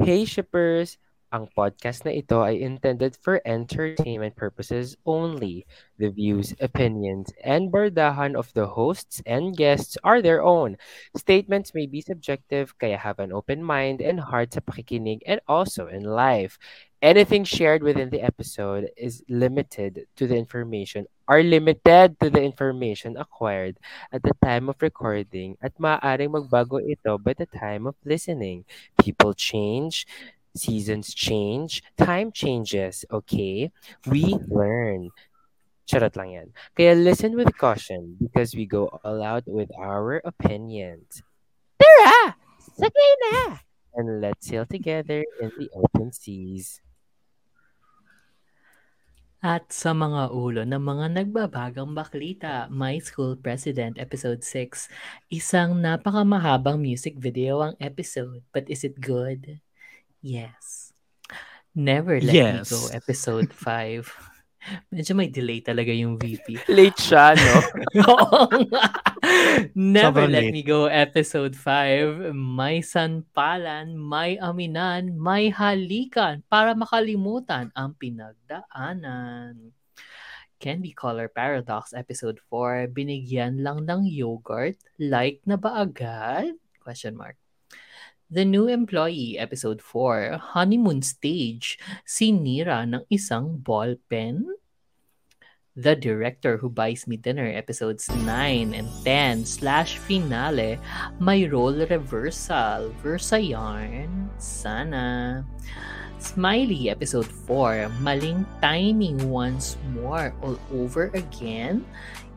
Hey shippers! Ang podcast na ito ay intended for entertainment purposes only. The views, opinions, and bardahan of the hosts and guests are their own. Statements may be subjective kaya have an open mind and heart sa pakikinig and also in life. Anything shared within the episode is limited to the information are limited to the information acquired at the time of recording at maaaring magbago ito by the time of listening. People change, seasons change, time changes, okay? We learn. Charot lang yan. Kaya listen with caution because we go all out with our opinions. Tara! Sakay na! And let's sail together in the open seas. At sa mga ulo ng mga nagbabagang baklita, My School President Episode 6, isang napakamahabang music video ang episode. But is it good? Yes. Never Let Yes. Me Go Episode 5. Medyo may delay talaga yung VP. Late siya, no? Oo. Never Sobrang Let late. Me Go Episode 5. May sanpalan, may aminan, may halikan para makalimutan ang pinagdaanan. Candy Color Paradox Episode 4. Binigyan lang ng yogurt? Like na ba agad? Question mark. The New Employee Episode 4. Honeymoon Stage. Sinira ng isang ballpen? The Director Who Buys Me Dinner Episodes 9 and 10 slash finale May role reversal Versa yarn Sana Smiley Episode 4 Maling timing once more all over again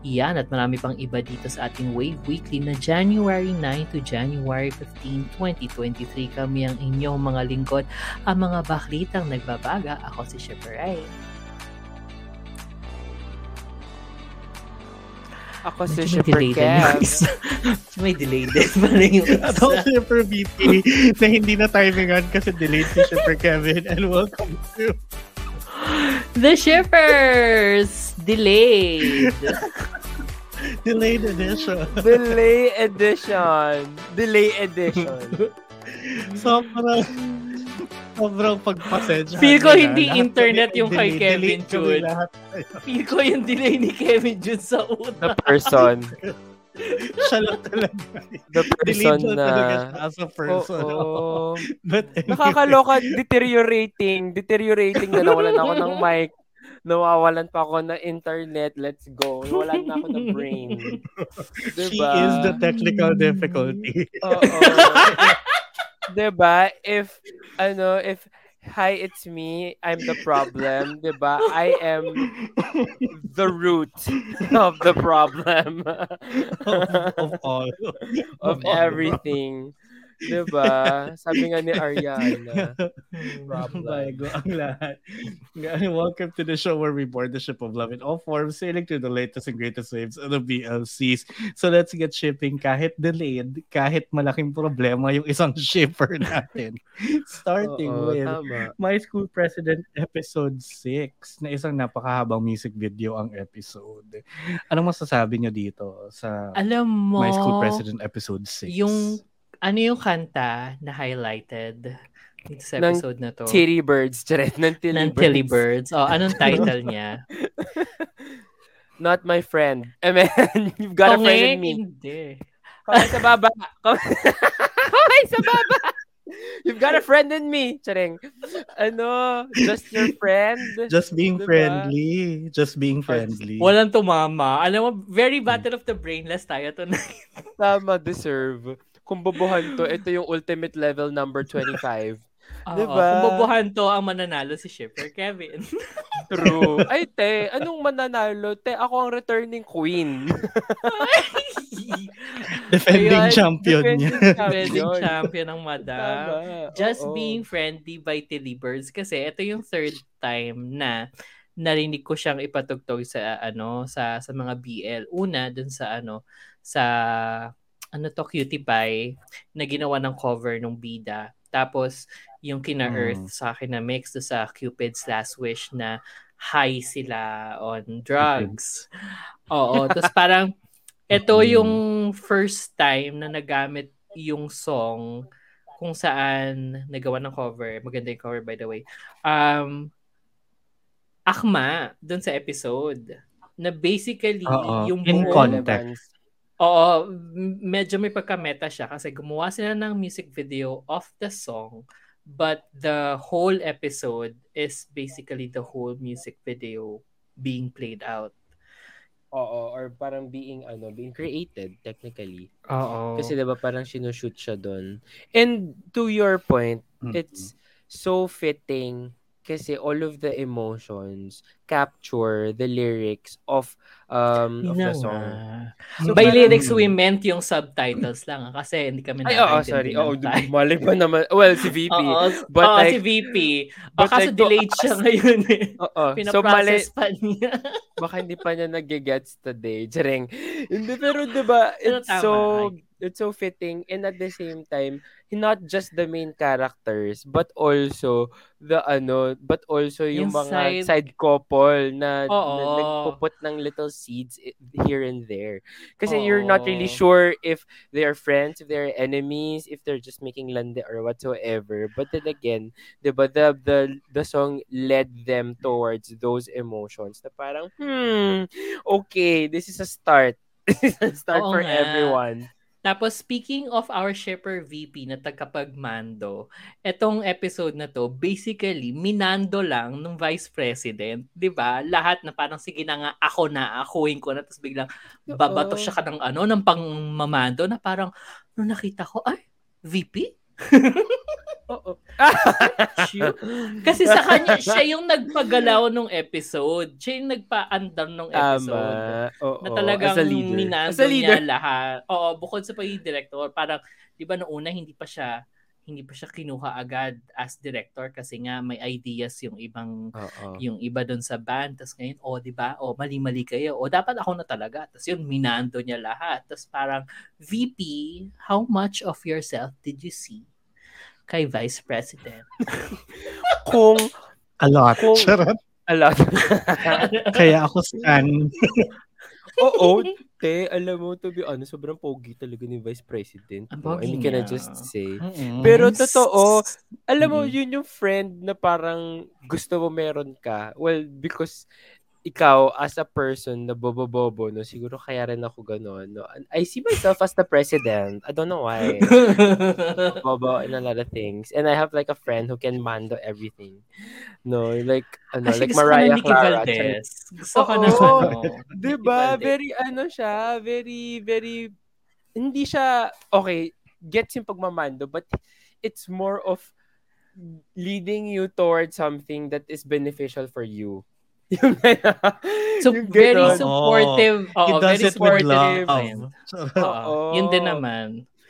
yan at marami pang iba dito sa ating Wave Weekly na January 9 to January 15, 2023 kami ang inyong mga lingkod ang mga baklitang nagbabaga ako si Shipper Ray. Ako si Shipper Kev. isa. may delay din pala yung At ako isa. si Shipper VP na hindi na timingan kasi delayed si Shipper Kevin and welcome to The Shippers! Delayed! Delayed Edition. Delay edition. Delay edition. Sobrang sobrang pagpasensya. Feel ko hindi internet yung kay Kevin. Lahat. Feel ko yung delay ni Kevin Jun sa The utak. person. Siya lang talaga. The person na... as a person. Oo. But anyway, Nakakaloka, deteriorating. Deteriorating na nawalan ako ng mic. Nawawalan pa ako ng internet. Let's go. Nawalan na ako ng brain. She Diba? is the technical difficulty. Oo. 'Di ba? If ano, if hi, it's me, I'm the problem, 'di ba? I am the root of the problem of, of all. of all. everything. 'Di ba? Sabi nga ni Ariana. Problem. Bago ang lahat. Welcome to the show where we board the ship of love in all forms, sailing through the latest and greatest waves of the BLCs. So let's get shipping kahit delayed, kahit malaking problema yung isang shipper natin. Starting Oo, with tama. My School President Episode 6 na isang napakahabang music video ang episode. Anong masasabi nyo dito sa Alam mo, My School President Episode 6? yung ano yung kanta na highlighted dito sa Ng episode na to? Titty birds, charet, ng tilly ng birds. Tilly Birds. Oh, anong title niya? Not my friend. I mean, you've got a Oh, friend ngayon, in me. Hindi. Kamay sa baba. Kamay, Kamay sa baba. You've got a friend in me. Charing. Ano, just your friend. Just being Diba? friendly. Just being friendly. Walang tumama. Alam mo, very battle of the brainless tayo tonight. Tama, deserve. Kung bubuhan to, ito yung ultimate level number 25. Oo, Diba? Kung bubuhan to, ang mananalo si Shipper Kevin. True. Ay, te, anong mananalo? Te, ako ang returning queen. Defending Ayun, champion defending niya. Champion. champion ng madam. Tama. Just oo. being friendly by Tilly Birds kasi ito yung third time na narinig ko siyang ipatugtog sa ano sa sa mga BL. Una dun sa ano sa ano to Cutie Pie na ginawa ng cover ng Bida. Tapos yung kina Mm. Earth sa akin na mix do sa Cupid's Last Wish na high sila on drugs. Oo, tapos parang ito Mm. yung first time na nagamit yung song kung saan nagawa ng cover. Maganda yung cover by the way. Um, akma dun sa episode na basically Oo, yung in buong- context. Oo, medyo may pagka-meta siya kasi gumawa sila ng music video of the song but the whole episode is basically the whole music video being played out. Oo, or parang being ano, being created technically. Oo. Kasi 'di ba parang sinushoot siya doon. And to your point, Mm-mm. it's so fitting kasi all of the emotions capture the lyrics of um of the song. So, By lyrics, we meant yung subtitles lang ah, kasi hindi kami Ay, nakakaintindi sorry. Thai. mali pa naman. Well, si VP. Oo, But oo, like- si VP. But kaso like to delayed siya us- ngayon eh. Oo. So, mali. Pa niya. Baka hindi pa niya nag-gets today. Charing. Hindi, pero 'di ba it's so, it's so fitting and at the same time, not just the main characters, but also the ano, but also yung, Yung mga side- side, couple na, Oo. na nagpuput ng little seeds here and there. Kasi you're not really Oo. sure if they are friends, if they're enemies, if they're just making lande or whatsoever. But then again, 'di ba the the the song led them towards those emotions na parang hmm okay this is a start this is a start Oo for nga. everyone Tapos, speaking of our shipper VP na tagapagmando, etong episode na to, basically, minando lang ng vice president. 'di ba Lahat na parang, sige na nga, ako na, akuin ko na. Tapos biglang, babato siya ka ng ano, ng pangmamando na parang, nung nakita ko, ay, VP? oo. Kasi sa kanya, siya yung nagpagalaw nung episode. Siya yung nagpaandar nung episode. tama oo na talagang as minando as niya lahat. Oo, bukod sa pagiging director, parang, di ba, noong una, hindi pa siya, hindi pa siya kinuha agad as director kasi nga may ideas yung ibang oo. yung iba doon sa band. Tapos ngayon oh di ba? Oh mali-mali kayo. Oh dapat ako na talaga. Tapos yun minando niya lahat. Tapos parang VP how much of yourself did you see kay Vice President? Kung A lot. Kung- a lot. Kaya ako scan. oo te alam mo to be honest sobrang pogi talaga ni Vice President Ang? I mean, can I just say Mm-mm. Pero totoo, alam mo, yun yung friend na parang gusto mo meron ka. Well, because ikaw, as a person na bobo-bobo, no, siguro kaya rin ako gano'n. No? I see myself as the president. I don't know why. Bobo in a lot of things. And I have like a friend who can mando everything. No, like, ano, Actually, like Mariah Clara. Gusto ko Oo. ng ano. Diba? Very, ano siya, very, very, hindi siya, okay, gets yung pagmamando, but it's more of leading you towards something that is beneficial for you. Yung So, yung very ganon. supportive. Oo, does very supportive. love. Oo, yun din naman.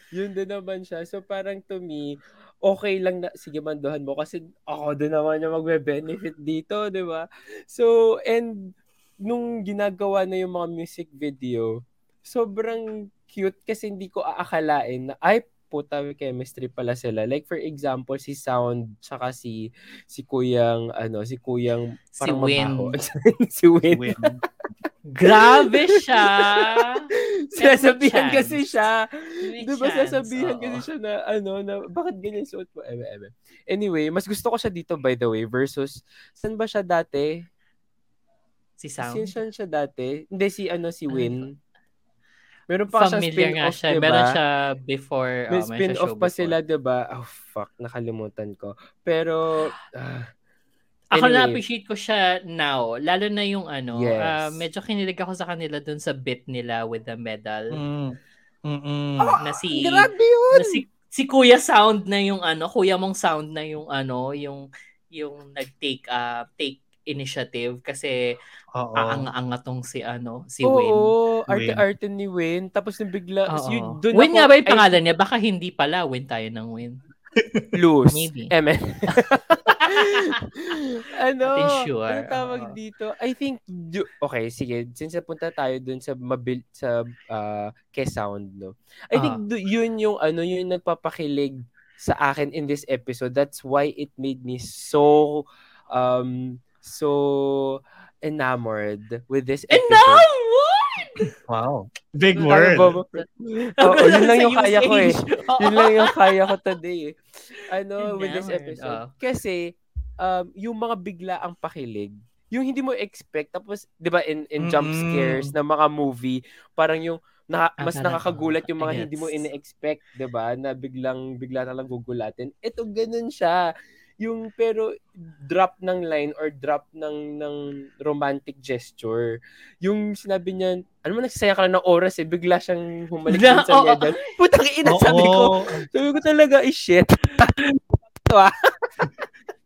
Yun din naman siya. So parang to me, okay lang na, sige manduhan mo kasi ako din naman yung magbe-benefit dito, di ba? So, and nung ginagawa na yung mga music video, sobrang cute kasi hindi ko aakalain na, ay, puta, may chemistry pala sila. Like, for example, si Sound, tsaka si, si Kuyang, ano, si Kuyang, Si parang Win. si Win. Win. Grabe siya! Sinasabihan chance. kasi siya. Di ba sasabihan oo. kasi siya na ano na bakit ganyan suot mo? Eme, eme. Anyway, mas gusto ko siya dito by the way versus saan ba siya dati? Si Sound. Saan siya dati? Hindi si ano si Ano Win. Meron pa nga spin-off, siya. diba? Meron siya before. May oh, meron siya spin-off show pa before. sila, 'di ba? Oh fuck, nakalimutan ko. Pero ah, Ako Anyway. na-appreciate ko siya now. Lalo na yung ano, Yes. ah, medyo kinilig ako sa kanila dun sa bit nila with the medal. Mm. Mm-mm. Na si, grabe yun. na si, si Kuya Sound na yung ano, Kuya mong Sound na yung ano, yung yung nag-take uh, take initiative kasi Oo. aang-anga tong si ano, si Win. Oo, Win. arte-arte ni Win. Tapos nung bigla, Oo. yun, dun Win ako- nga ba yung pangalan niya? Baka hindi pala. Win tayo ng Win. Lose. Maybe. Eme. ano? Natin sure. Ano tawag Oo. dito? I think, okay, sige. Since napunta tayo dun sa mabil, sa uh, sound no? I think Ah. du- yun yung, ano, yun yung nagpapakilig sa akin in this episode. That's why it made me so, um, so enamored with this episode. Enamored! Wow. Big word. ba- Oo, yun lang yung kaya ko eh. Yun lang yung kaya ko today eh. Ano, with this Enamored, episode. oh. Kasi, um, yung mga bigla ang pakilig, yung hindi mo expect, tapos, di ba, in, in jump Mm-mm. scares na mga movie, parang yung, naka, Ah, mas nakakagulat yung mga hindi mo ine-expect, di ba, na biglang, bigla na lang gugulatin. Ito, ganun siya. Yung, pero, drop ng line or drop ng, ng romantic gesture. Yung sinabi niya, ano mo, nagsasaya ka lang ng oras eh, bigla siyang humalik Na- sa oo. medal. Putang ina, sabi ko, sabi ko talaga, is shit.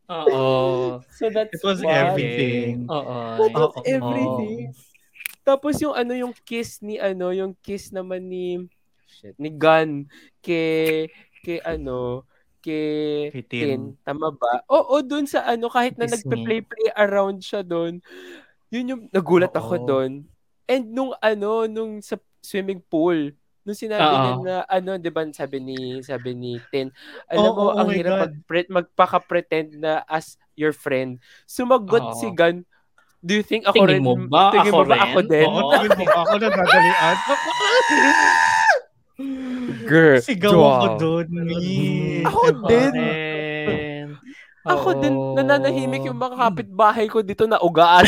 Oo. So that's It was why. everything. Oo. That was Oo. everything. Tapos yung ano, yung kiss ni ano, yung kiss naman ni shit, ni Gun kay kay ano, kay Tin. Tama ba? Oo, dun sa ano, kahit na nagpe-play-play around siya dun, yun yung nagulat ako Oo. dun. And nung ano, nung sa swimming pool, nung sinabi Oo. niya na ano, 'di ba, sabi ni sabi ni Tin, alam Oo, mo oh ang hirap God. magpre- magpaka-pretend na as your friend. Sumagot Oo. si Gun, do you think ako Tingin rin? mo ba tingin ako mo ba rin? ako din? Oo, tingin mo ba ako nadadalian? Girl, Sigaw ako doon, me. Ako din. Ako din, nananahimik yung mga kapitbahay ko dito na ugaan.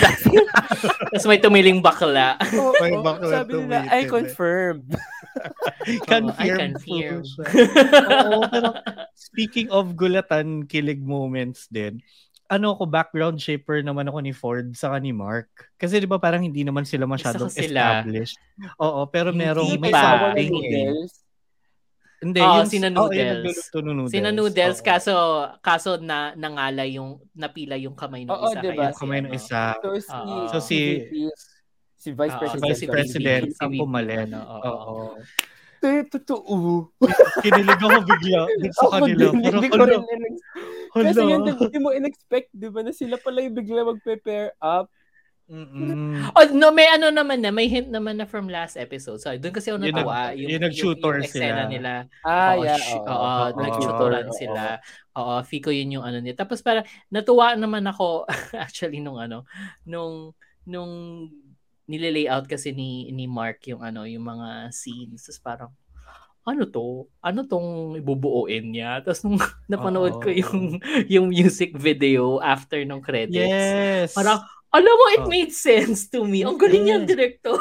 Tapos may tumiling bakla. Oo, May bakla sabi nila, I confirm. confirm. I confirm. Oo, pero speaking of gulatan, kilig moments din, ano ako, background shaper naman ako ni Ford sa ni Mark. Kasi di ba parang hindi naman sila masyadong sila. established. Oo, pero Hindi merong may Sawa ng something eh. noodles. Hindi, Oo, yung, sina oh, yung Noodles. nagluluto ng noodles. Sina noodles, Oo. kaso, kaso na, nangala yung, napila yung kamay ng Oo, isa. diba? Kaya Yung kamay ng ano, isa. So, si, Oo. So, si- si Vice Oo, President. Vice President ang VP, pumalit. ano, oo. Oo. Eh, totoo. Kinilig ako bigla sa Ako kanila. din, Parang, hindi ko rin in- Kasi yun, hindi mo in-expect, di ba, na sila pala yung bigla magpe-pair up. Mm-mm. Oh, no, may ano naman na, may hint naman na from last episode. Sorry, doon kasi ako Yung natuwa. nag- yung nag-tutor yung eksena sila. nila. Ah, Oo, yeah. sh- oo. Oo, Oo. nag-tutoran Oo. sila. Oo, Fico yun yung ano niya. Tapos parang natuwa naman ako actually nung ano, nung nung nilalayout kasi ni ni Mark yung ano, yung mga scenes. Tapos parang ano to? Ano tong ibubuuin niya? Tapos nung napanood ko Oo. yung yung music video after nung credits. Yes. Parang alam mo, it Oh. made sense to me. Ang galing yung Yes. director.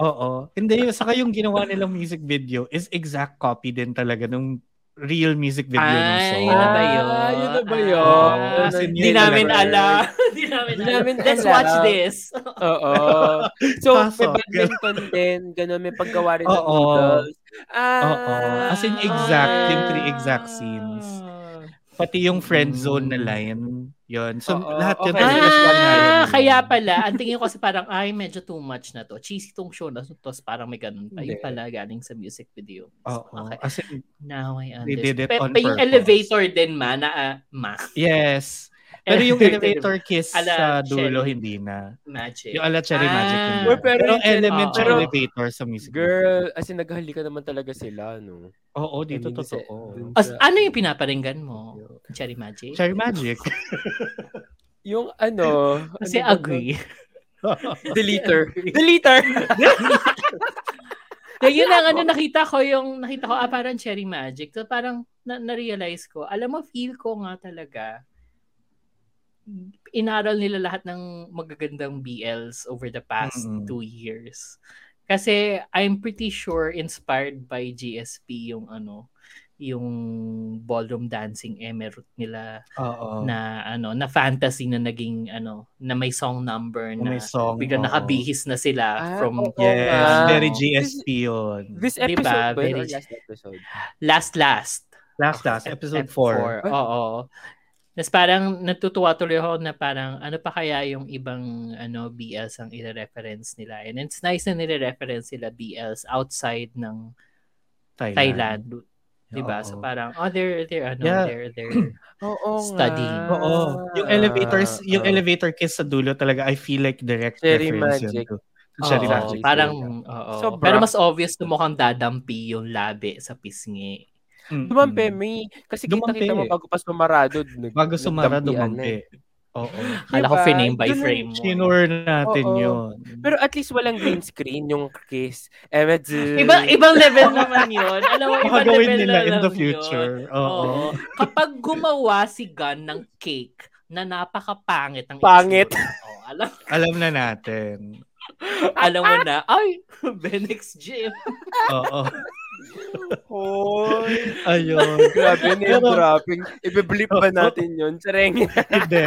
Oo. Hindi, saka yung ginawa nilang music video is exact copy din talaga nung real music video ng Ay, song. yun na ba yun? Ah, yun na ba yun? Ah, As in, Di yun namin alam. Di namin alam. Let's watch this. Oo. So, may Pasok. badminton din. Ganun, may paggawa rin ng Oo. noodles. Ah. Oo. As in, exact, yung three exact scenes. Pati yung friend zone na line. Yun. So, Oo, lahat okay. yun. Ah, kaya pala, ang tingin ko kasi parang, ay, medyo too much na to. Cheesy tong show na to. Tapos parang may ganun pa. Yung pala galing sa music video. Oo. Okay. As in, Now I They did understand. it Pa, on pa yung purpose. elevator din ma, na, ah, ma. yes. Pero yung elevator kiss sa dulo, Cherry. hindi na. Magic. Yung ala cherry Ah. magic hindi. Pero Pero, element yung pero- elevator sa music. Girl, as in, naghahali ka naman talaga sila, no? Oo, dito I mean, totoo. As, ano yung pinaparinggan mo? Cherry Magic? Cherry magic. Yung ano, Kasi ano agree. Deleter. Deleter! Kaya yun ang ano nakita ko yung nakita ko ah parang cherry magic. So parang na- na-realize ko, alam mo feel ko nga talaga inaral nila lahat ng magagandang BLs over the past Mm-mm. two years. Kasi I'm pretty sure inspired by GSP yung ano yung ballroom dancing emerald nila Oo. na ano na fantasy na naging ano na may song number na may song. biglang oo. nakabihis na sila Ah, from oo Yes, nga. very GSP yun. This Di episode ba? ba? yun Very- last episode? last last Last, last, episode 4. Four. Oo. Tapos parang natutuwa tuloy ako na parang ano pa kaya yung ibang ano BLs ang i-reference nila. And it's nice na nire-reference sila BLs outside ng Thailand. Thailand. 'Di ba? Oo. So parang oh they're they're ano Yeah. they're they're Oo Studying. Oo. Yung elevators, yung Oo. elevator kiss sa dulo talaga, I feel like direct Cherry reference magic. yun Cherry Magic. Parang oo. Sobra. Pero mas obvious na mukhang dadampi yung labi sa pisngi. Mm-mm. Dumampi, may. Kasi Dumampi. kita-kita mo bago pa sumarado. Nag, Bago sumara, na dumampi. eh. Oo. Kala ko Diba? frame by frame. Shinor natin Oo. yun. Pero at least walang green screen yung kiss. Eh, medyo... Iba, ibang level naman yun. Alam mo, ibang level nila na in the future. Yun. Oo. Oo. Kapag gumawa si Gun ng cake na napakapangit ang Pangit. Oh, alam, Alam na natin. alam mo na, ay, Benex Gym. Oo. Hoy. Ayun. Grabe na yung dropping. Ibe-blip ba natin yun? Tsareng. Hindi.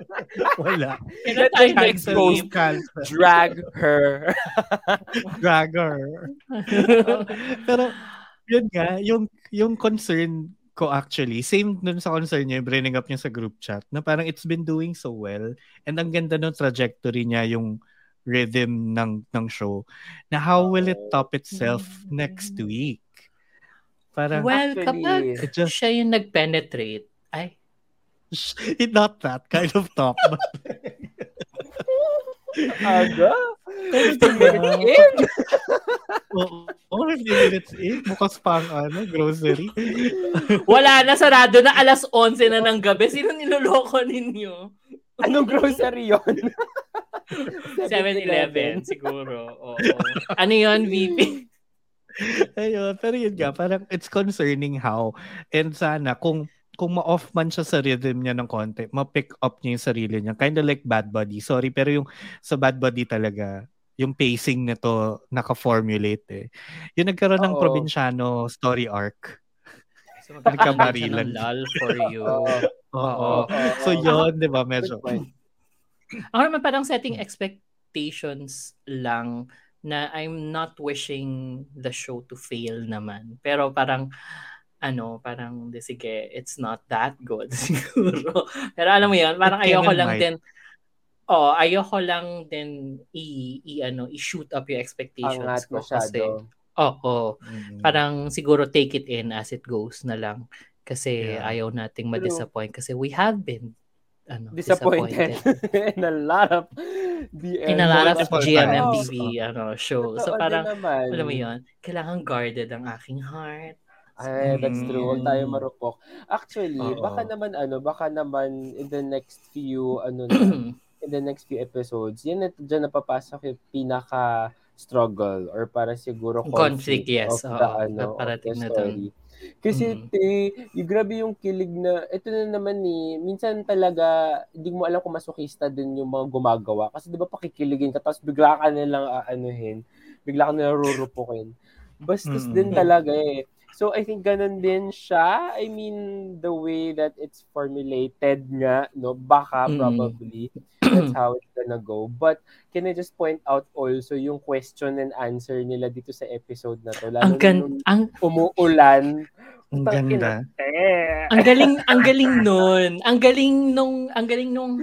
Wala. Let tayo them next expose. week? Cancel. Drag her. Pero, yun nga, yung, yung concern ko actually, same dun sa concern niya, yung bringing up niya sa group chat, na parang it's been doing so well, and ang ganda ng trajectory niya, yung rhythm ng, ng show, na how will it top itself next week? Parang, Well, Actually, kapag it just, siya yung nag-penetrate, ay, it not that kind of top. but Aga? Diba? In. Oo, oh, 50 minutes in, bukas pa ang ano, grocery. wala na, sarado na, alas 11 na ng gabi. Sino niloloko ninyo? Anong grocery yun? 7-Eleven, siguro. Oo. Ano yun, VP? Ayun, pero yun nga, parang it's concerning how, and sana kung kung ma-off man siya sa rhythm niya ng konti, ma-pick up niya yung sarili niya. Kind of like Bad Buddy. Sorry, pero yung sa Bad Buddy talaga, yung pacing nito naka-formulate eh. Yung nagkaroon ng Oo. probinsyano story arc. So, Nagkabarilan. Lol for you. Oo. So yun, di ba, medyo. Ako naman parang setting expectations lang na I'm not wishing the show to fail naman. Pero parang ano, parang de, sige, it's not that good siguro. Pero alam mo 'yun, parang ayoko lang might. din Oh, ayoko lang din i, i ano, i-shoot up yung expectations Angat ko kasi masyado. oh, oh, Mm. parang siguro take it in as it goes na lang kasi Yeah. ayaw nating ma-disappoint kasi we have been ano, Disappointed. in a lot of BL. in a lot of GMMTV times. ano, show. So parang, naman. alam mo yun, kailangan guarded ang aking heart. Ay, that's Mm. true. Huwag tayo marupok. Actually, Oo. baka naman ano, baka naman in the next few ano na, in the next few episodes, yan na diyan napapasok yung pinaka struggle or para siguro Conflict, yes. of Oo, the ano of the na story. Kasi Mm. te, yung grabe yung kilig na ito na naman ni minsan talaga hindi mo alam kung masokista din yung mga gumagawa kasi 'di ba pakikiligin ka tapos bigla ka nilang aanuhin, bigla ka nilang rurupukin. Bastos Mm. din talaga eh. So I think ganun din siya. I mean, the way that it's formulated nga, no, baka Mm. probably that's how it's gonna go. But can I just point out also yung question and answer nila dito sa episode na to. Lalo ang gan ang umuulan. Ang ganda. Eh. ang galing ang galing nun. Ang galing nung ang galing nung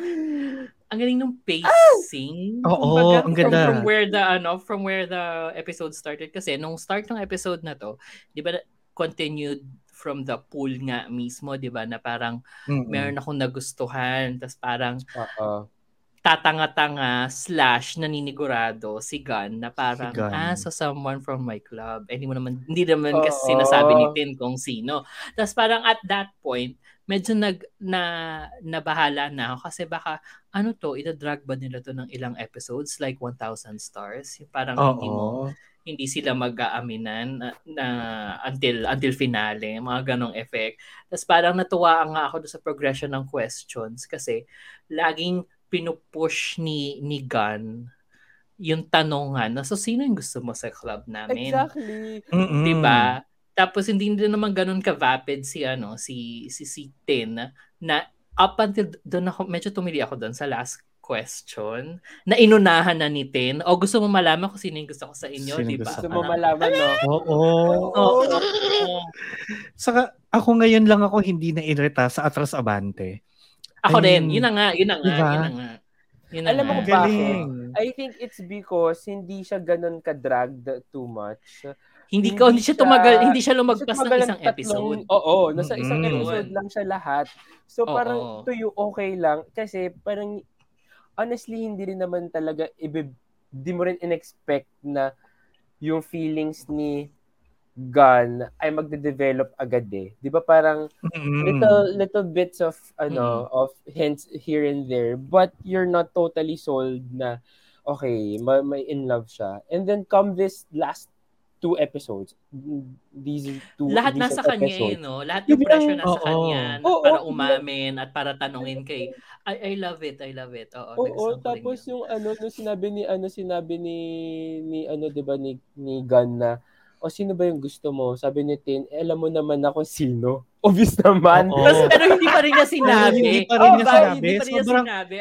ang galing nung pacing. Oo, Kumbaga, ang from- ganda. From, where the ano, from where the episode started kasi nung start ng episode na to, 'di ba continued from the pool nga mismo, 'di ba, na parang Mm-mm. meron akong nagustuhan, tapos parang Oo. Tatanga-tanga slash naninigurado si Gun na parang, Si Gun. ah, so someone from my club. Eh, hindi mo naman, hindi naman kasi Oo. sinasabi ni Tin kung sino. Tapos parang at that point, medyo nag, na, nabahala na ako kasi baka, ano to, itadrag ba nila to ng ilang episodes? Like 1,000 stars? Yung Parang hindi mo, hindi sila mag-aaminan na, na until until finale, mga ganong effect. Tapos parang natuwa nga ako doon sa progression ng questions kasi laging pinupush ni ni Gun yung tanongan na so sino yung gusto mo sa club namin? Exactly. Mm-mm. 'Di ba? Tapos hindi din naman ganun ka-vapid si ano si si si Tin na up until doon ako medyo tumili ako doon sa last question na inunahan na ni Tin o gusto mo malaman kung sino yung gusto ko sa inyo, di ba? gusto mo malaman, no? Oo. Oo. Saka ako ngayon lang ako hindi na irita sa Atras Abante. Ako I din, mean, yun na nga, yun na nga, diba? yun na nga. Yun na Alam mo nga. kung bakit? I think it's because hindi siya ganun ka-dragged too much. Hindi hindi ko hindi siya siya- tumagal, hindi siya lumagpas ng tumagal isang ng tatlong- episode. Oo, nasa isang Mm-mm. episode lang siya lahat. So Oo. parang to you okay lang kasi parang honestly hindi rin naman talaga ibe, di mo rin in-expect na yung feelings ni gun ay magde-develop agad eh. 'Di ba parang Mm. little little bits of ano of hints here and there but you're not totally sold na okay, may, may in love siya. And then come this last two episodes. These two Lahat nasa kanya eh, episodes. no? Lahat yung pressure nasa Oo. kanya na Oo, para umamin at para tanungin kay I I love it, I love it. Oo, ko rin tapos yun. yung ano, nung sinabi ni, ano, sinabi ni, ni ano, di ba, ni, ni Gun na, o sino ba yung gusto mo? Sabi ni Tin, eh, alam mo naman ako sino. Obvious naman. Oo. Tapos, pero hindi pa rin niya sinabi. Hindi pa rin Oh, niya bakit? sinabi. Hindi pa rin niya Sobrang, sinabi.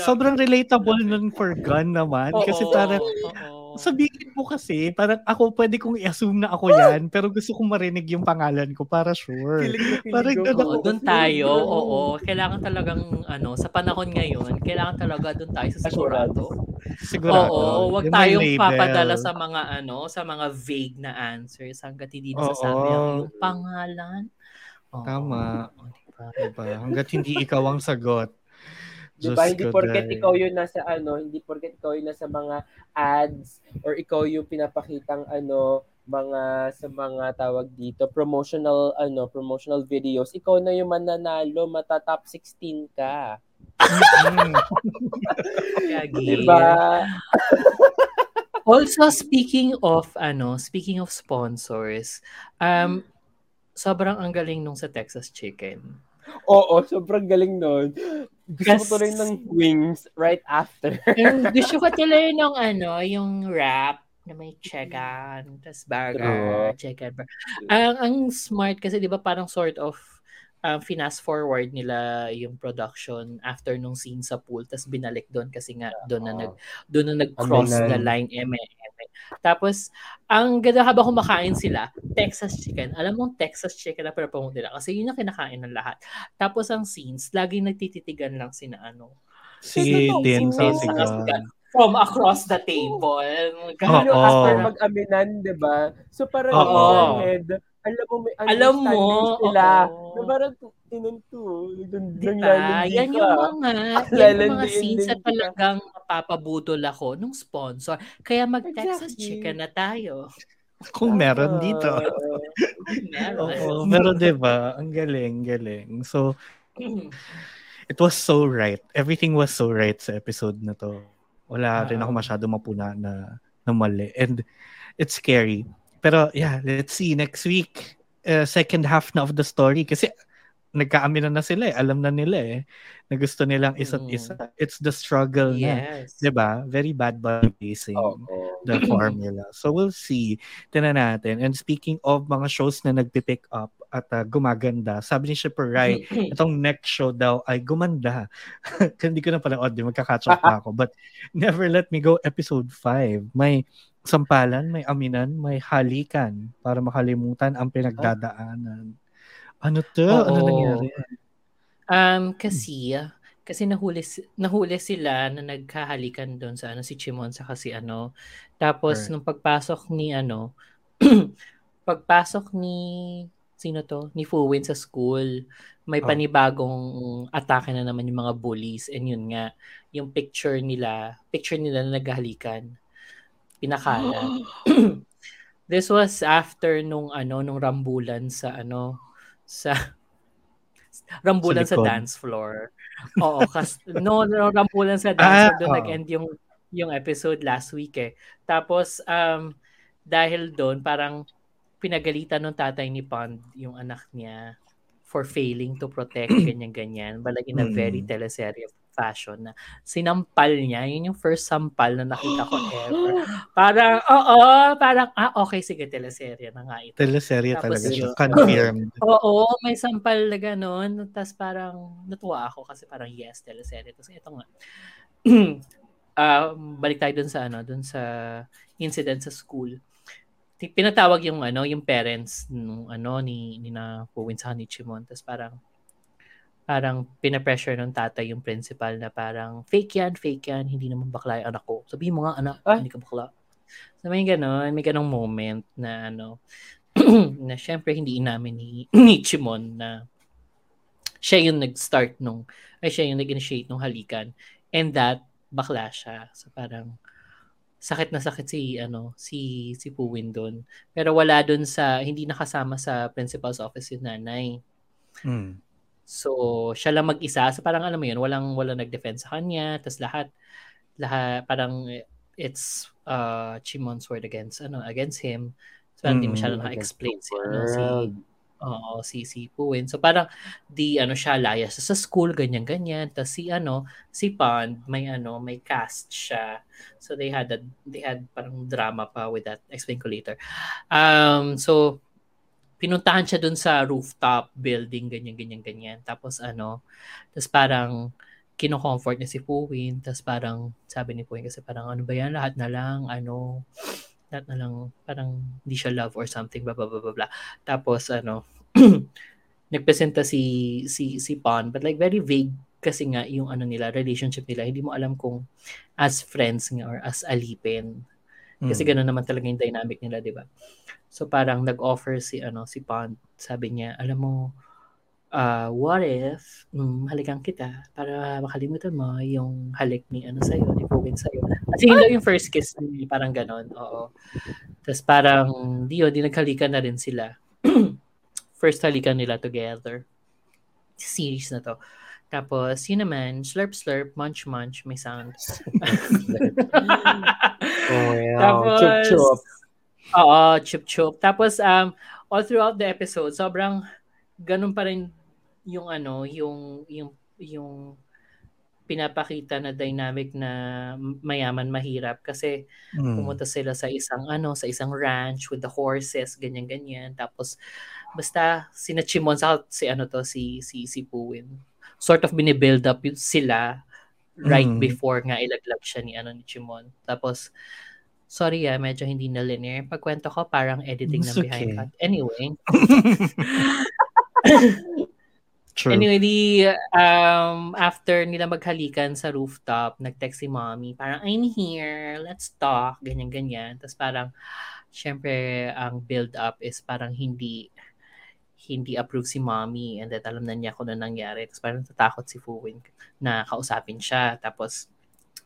Sobrang relatable nun for gun naman. Kasi Oo, parang, oo. Sabihin mo kasi, parang ako pwede kong i-assume na ako yan, pero gusto kong marinig yung pangalan ko para sure. Kilig na kilig Parang ako. ganun Oo, doon tayo. Oo, kailangan talagang ano, sa panahon ngayon, kailangan talaga doon tayo sa sigurado. Sigurado. Oo, wag tayong label. papadala sa mga ano, sa mga vague na answers hangga't hindi nasasabi ang pangalan. Oo. Tama. Oo, diba? Diba? Hanggat hindi ikaw ang sagot. Di ba? Hindi ko, porket Day. ikaw yung nasa ano, hindi porket ikaw yung nasa mga ads or ikaw yung pinapakitang ano, mga sa mga tawag dito, promotional ano, promotional videos, ikaw na yung mananalo, mata top 16 ka. Mm. Gagi. Di ba? Also, speaking of, ano, speaking of sponsors, um, sobrang ang galing nung sa Texas Chicken. Oo, sobrang galing nun. Gusto ko tuloy ng wings right after. Yung gusto ko tuloy ng ano, yung wrap na may chicken, tas burger, chicken burger. Ang, ang smart kasi 'di ba parang sort of um, finas forward nila yung production after nung scene sa pool tas binalik doon kasi nga doon na nag doon na nag-cross the line eme Tapos ang ganda habang kumakain sila, Texas chicken. Alam mo Texas chicken na pinapromote nila kasi yun yung kinakain ng lahat. Tapos ang scenes, laging nagtititigan lang sina ano, Si Tin si sa Tin sa sigan. from across the table. Pero Oo. after mag-aminan, di ba? So parang in your head, alam mo may Alam mo, sila. oo. Na parang tinunto. Diba? Yan yung mga, yan yung mga scenes kita. talagang mapapabudol ako nung sponsor. Kaya mag-Texas Exactly. chicken na tayo. Kung meron dito. Meron. Oo, pero 'di ba, ang galing, galing. So, it was so right. Everything was so right sa episode na to. Wala rin ako Oo. masyado mapuna na, na mali. And it's scary. Pero yeah, let's see next week. Uh, second half na of the story. Kasi nagkaamin na, na sila eh. Alam na nila eh. Na gusto nilang isa't Mm. isa. It's the struggle na. yes. 'Di ba? Very bad body pacing Oo. the formula. So we'll see. Tinan natin. And speaking of mga shows na nagpipick up at uh, gumaganda, sabi ni Shipper Rai, itong next show daw ay gumanda. Hindi ko na pala audio, magka-catch up pa ako. But Never Let Me Go episode 5. May sampalan, may aminan, may halikan para makalimutan ang pinagdadaanan. Ano to? Ano Oo. nangyari? Um, kasi, kasi nahuli, nahuli sila na nagkahalikan doon sa ano, si Chimon sa kasi ano. Tapos, Correct. nung pagpasok ni ano, pagpasok ni, sino to? Ni Fuwin sa school, may Oh. panibagong atake na naman yung mga bullies. And yun nga, yung picture nila, picture nila na naghahalikan. Pinakalat. This was after nung ano, nung rambulan sa ano, sa rambulan sa, likod. dance floor. Oo, kas no, no rambulan sa dance Ah, floor doon oo. nag-end yung yung episode last week eh. Tapos um dahil doon parang pinagalitan ng tatay ni Pond yung anak niya for failing to protect ganyan-ganyan. But like in a very Mm. teleserye fashion na sinampal niya. Yun yung first sampal na nakita ko ever. Parang, oo, parang, ah, okay, sige, teleserye na nga ito. Teleserye Tapos talaga siya. yun. Confirmed. Oo, may sampal na gano'n. Tapos parang natuwa ako kasi parang yes, teleserye. Tapos ito nga. um, balik tayo dun sa ano, dun sa incident sa school. Pinatawag yung ano, yung parents nung ano ni ni na Puwin sa ni Chimon. Tapos parang parang pinapressure ng tatay yung principal na parang fake yan, fake yan, hindi naman bakla yung anak ko. Sabihin mo nga anak, Ah? hindi ka bakla. So may ganon, may ganong moment na ano, na syempre hindi inamin ni, ni Chimon na siya yung nag-start nung, ay siya yung nag-initiate nung halikan. And that, bakla siya. So parang, sakit na sakit si ano si si Puwin doon. Pero wala doon sa hindi nakasama sa principal's office si nanay. Mm. So, siya lang mag-isa. So, parang alam mo yun, walang, walang nag-defend sa kanya. Tapos lahat, lahat, parang it's uh, Chimon's word against, ano, against him. So, hindi Mm, masyadong against naka-explain the si, ano, si, oo, si, si Puwin. So, parang, di, ano, siya, layas sa school, ganyan-ganyan. Tapos si, ano, si Pond, may, ano, may cast siya. So, they had, a, they had parang drama pa with that. Explain ko later. Um, so, pinuntahan siya dun sa rooftop building, ganyan, ganyan, ganyan. Tapos ano, tapos parang kino-comfort niya si Puwin. Tapos parang sabi ni Puwin kasi parang ano ba yan, lahat na lang, ano, lahat na lang, parang hindi siya love or something, blah, blah, blah, blah, blah. Tapos ano, nagpresenta si, si, si Pon, but like very vague kasi nga yung ano nila, relationship nila, hindi mo alam kung as friends nga or as alipin. Kasi Mm. gano'n naman talaga yung dynamic nila, di ba? So parang nag-offer si ano si Pond, sabi niya, alam mo, uh, what if mm, halikan kita para makalimutan mo yung halik ni ano sa'yo, ni Puwin sa'yo. Kasi yun yung first kiss niya, parang gano'n, oo. Tapos parang, di yun, di naghalikan na rin sila. first halikan nila together. Series na to. Tapos, yun naman, slurp slurp, munch munch, may sound. Oh, yeah. Tapos, Chup chup. Oo, chup chup. Tapos, um, all throughout the episode, sobrang ganun pa rin yung ano, yung, yung, yung pinapakita na dynamic na mayaman mahirap kasi Mm. pumunta sila sa isang ano sa isang ranch with the horses ganyan ganyan tapos basta sina Chimon sa si ano to si si si Puwin sort of binibuild up sila right Mm. before nga ilaglag siya ni ano ni Chimon tapos sorry ah medyo hindi na linear pagkwento ko parang editing It's ng behind okay. cut anyway True. Anyway, di, um, after nila maghalikan sa rooftop, nag-text si mommy, parang, I'm here, let's talk, ganyan-ganyan. Tapos parang, syempre, ang build-up is parang hindi, hindi approve si mommy and then alam na niya kung ano nangyari. Tapos parang natatakot si Fuwin na kausapin siya. Tapos,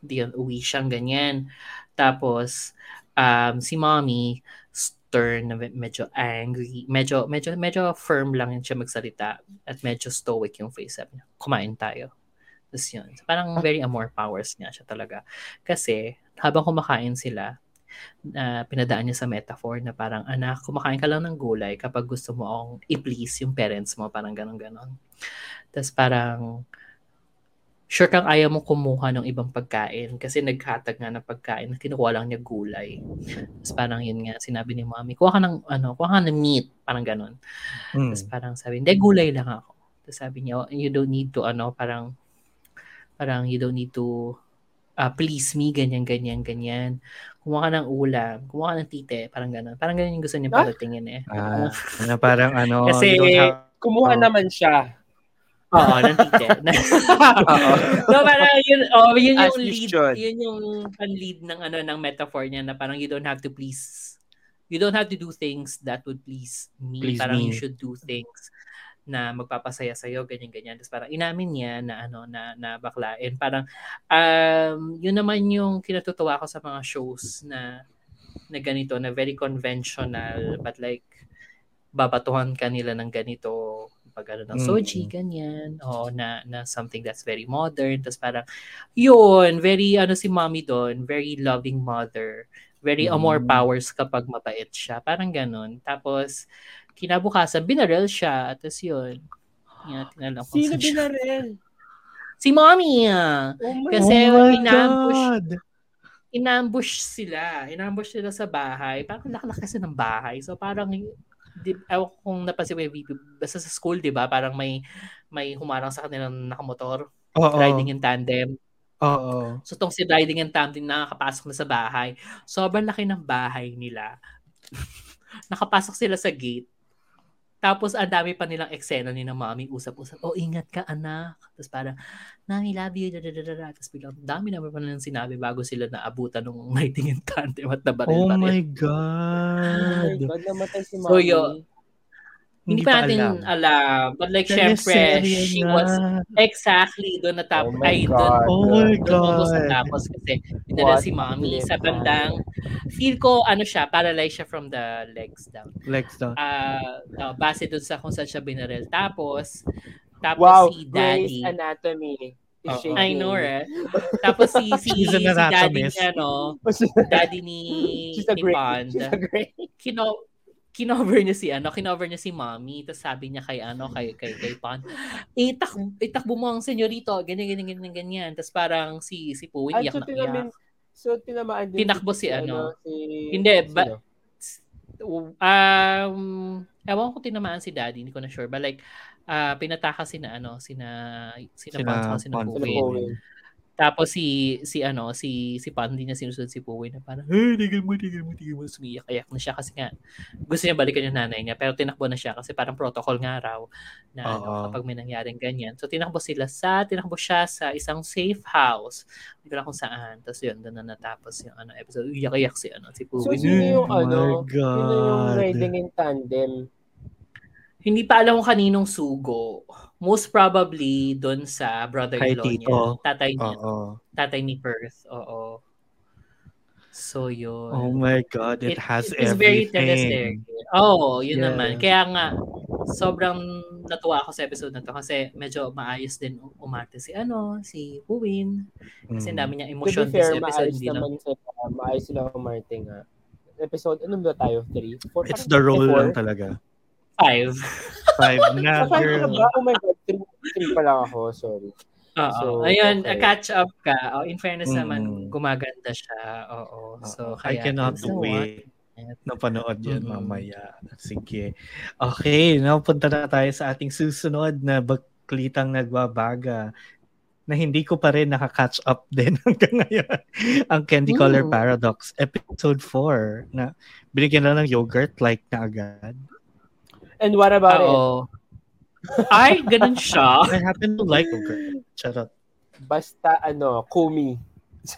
di yun, uwi siyang ganyan. Tapos, um, si mommy, stern, na medyo angry, medyo, medyo, medyo firm lang siya magsalita at medyo stoic yung face up niya. Kumain tayo. Tapos yun. So, parang very amor powers nga siya talaga. Kasi, habang kumakain sila, na pinadaan niya sa metaphor na parang, anak, kumakain ka lang ng gulay kapag gusto mo akong i-please yung parents mo, parang ganon-ganon. Tapos parang, sure kang ayaw mo kumuha ng ibang pagkain kasi naghatag nga ng pagkain na kinukuha lang niya gulay. Tapos parang yun nga, sinabi ni mami, kuha ka ng, ano, kuha ka ng meat, parang ganon. Mm. Tapos parang sabi, hindi, gulay lang ako. Tapos sabi niya, "Oh, you don't need to, ano, parang, parang you don't need to uh, please me, ganyan, ganyan, ganyan. Kumuha ka ng ulam, kumuha ka ng tite, parang gano'n. Parang gano'n yung gusto niya Ah? paratingin eh. Ah, na parang ano, Kasi- you don't have- Kumuha Oh. naman siya. Oo, ng tite. no, parang yun, oh, yun As yung you lead, should. yun yung pan-lead ng, ano, ng metaphor niya na parang you don't have to please, you don't have to do things that would please me. Please parang me. you should do things na magpapasaya sa'yo, ganyan-ganyan. Tapos parang inamin niya na ano, na, na baklain. Parang, um, yun naman yung kinatutuwa ko sa mga shows na, na ganito, na very conventional, but like, babatuhan ka nila ng ganito, pag ano ng Mm. soji, ganyan, o na, na something that's very modern, tapos parang, yun, very, ano si mommy doon, very loving mother, very amor Mm. powers kapag mabait siya, parang ganun. Tapos, kinabukasan, binaril siya, tapos yun, yun, tinalang kung Sino binaril? Si mommy, ah. Oh my Kasi oh my inambush, God! inambush sila. Inambush sila sa bahay. Parang laki-laki kasi ng bahay. So parang, di, ewan ko kung napansin mo yung VP, basta sa school, di ba? Parang may may humarang sa kanilang nakamotor, Oo. riding in tandem. Oo. So tong si riding in tandem nakakapasok na sa bahay. Sobrang laki ng bahay nila. Nakapasok sila sa gate. Tapos ang dami pa nilang eksena ni na mami usap-usap. Oh, ingat ka anak. Tapos parang, Nami, love you. Da, da, da, da, da. Tapos biglang, dami naman pa nilang sinabi bago sila naabutan ng riding in tandem at nabaril-baril. my Oh my God! God, namatay si So, mommy. yun. Hindi, pa natin alam. But like, syempre, she nga. was exactly doon na Oh ay, doon. Oh my doon God. tapos kasi dinala What si mommy sa bandang feel ko ano siya paralyzed siya from the legs down Lex down. ah uh, base dun sa kung saan siya binaril tapos tapos Wow, si Grey's daddy Anatomy is Oo. shaking. I know right tapos si si, si daddy niya no daddy ni She's a ni great. Pond She's a great. kino kinover niya si ano, kinover niya si mommy, tapos sabi niya kay ano, kay kay kay Pon, itak itakbo mo ang senyorito, ganyan ganyan ganyan ganyan. Tapos parang si si Puwing At iyak so, na tinamin, iyak. so, tinamaan din. Tinakbo si ano. si... Hindi, ba- sino? Um, ewan ko tinamaan si daddy, hindi ko na sure. But like, ah pinataka si na ano, sina sina, Sina saka sina. Sino Puwing. Tapos si si ano, si si Pan hindi niya sinusunod si Puwing na parang, "Hey, tigil mo, tigil mo, tigil mo." Sumiyak-iyak na siya kasi nga gusto niya balikan yung nanay niya pero tinakbo na siya kasi parang protocol nga raw na ano, Oo. kapag may nangyaring ganyan. So tinakbo sila sa tinakbo siya sa isang safe house. Hindi ko alam kung saan. Tapos yun, doon na natapos yung ano episode. Iyak-iyak si ano si So, Puwing. sino yung Oh ano? my God. Sino yung riding in tandem? Hindi pa alam kung kaninong sugo. Most probably doon sa brother-in-law niya. Tatay niya. Oo. Tatay ni Perth. Oo. So yun. Oh my God, it, has is very everything. teleserye. Oo, oh, yun Yes. naman. Kaya nga, sobrang natuwa ako sa episode na to kasi medyo maayos din umarte si ano, si Huwin. Kasi Mm. dami niyang To emosyon be fair, this episode. maayos Hindi lang. naman sila. Maayos sila kumarting nga. Episode, ano ba tayo? Three? Four? It's Parang the role lang talaga. Five. Five na, five girl. ka ba? Oh my God, three, three pa lang ako. Sorry. Oo. So, Ayun, okay. catch up ka. Oh, in fairness Mm. naman, gumaganda siya. Oo. So, I kaya, cannot so what? wait na panood yan Mhm. mamaya. Sige. Okay, now punta na tayo sa ating susunod na baklitang nagbabaga na hindi ko pa rin nakaka-catch up din hanggang ngayon. Ang Candy Color Mm. Paradox, episode 4, na binigyan na ng yogurt like na agad. And what about it? Oo. Ay, ganun siya. I happen to like yogurt. Charot. Basta ano, kumi.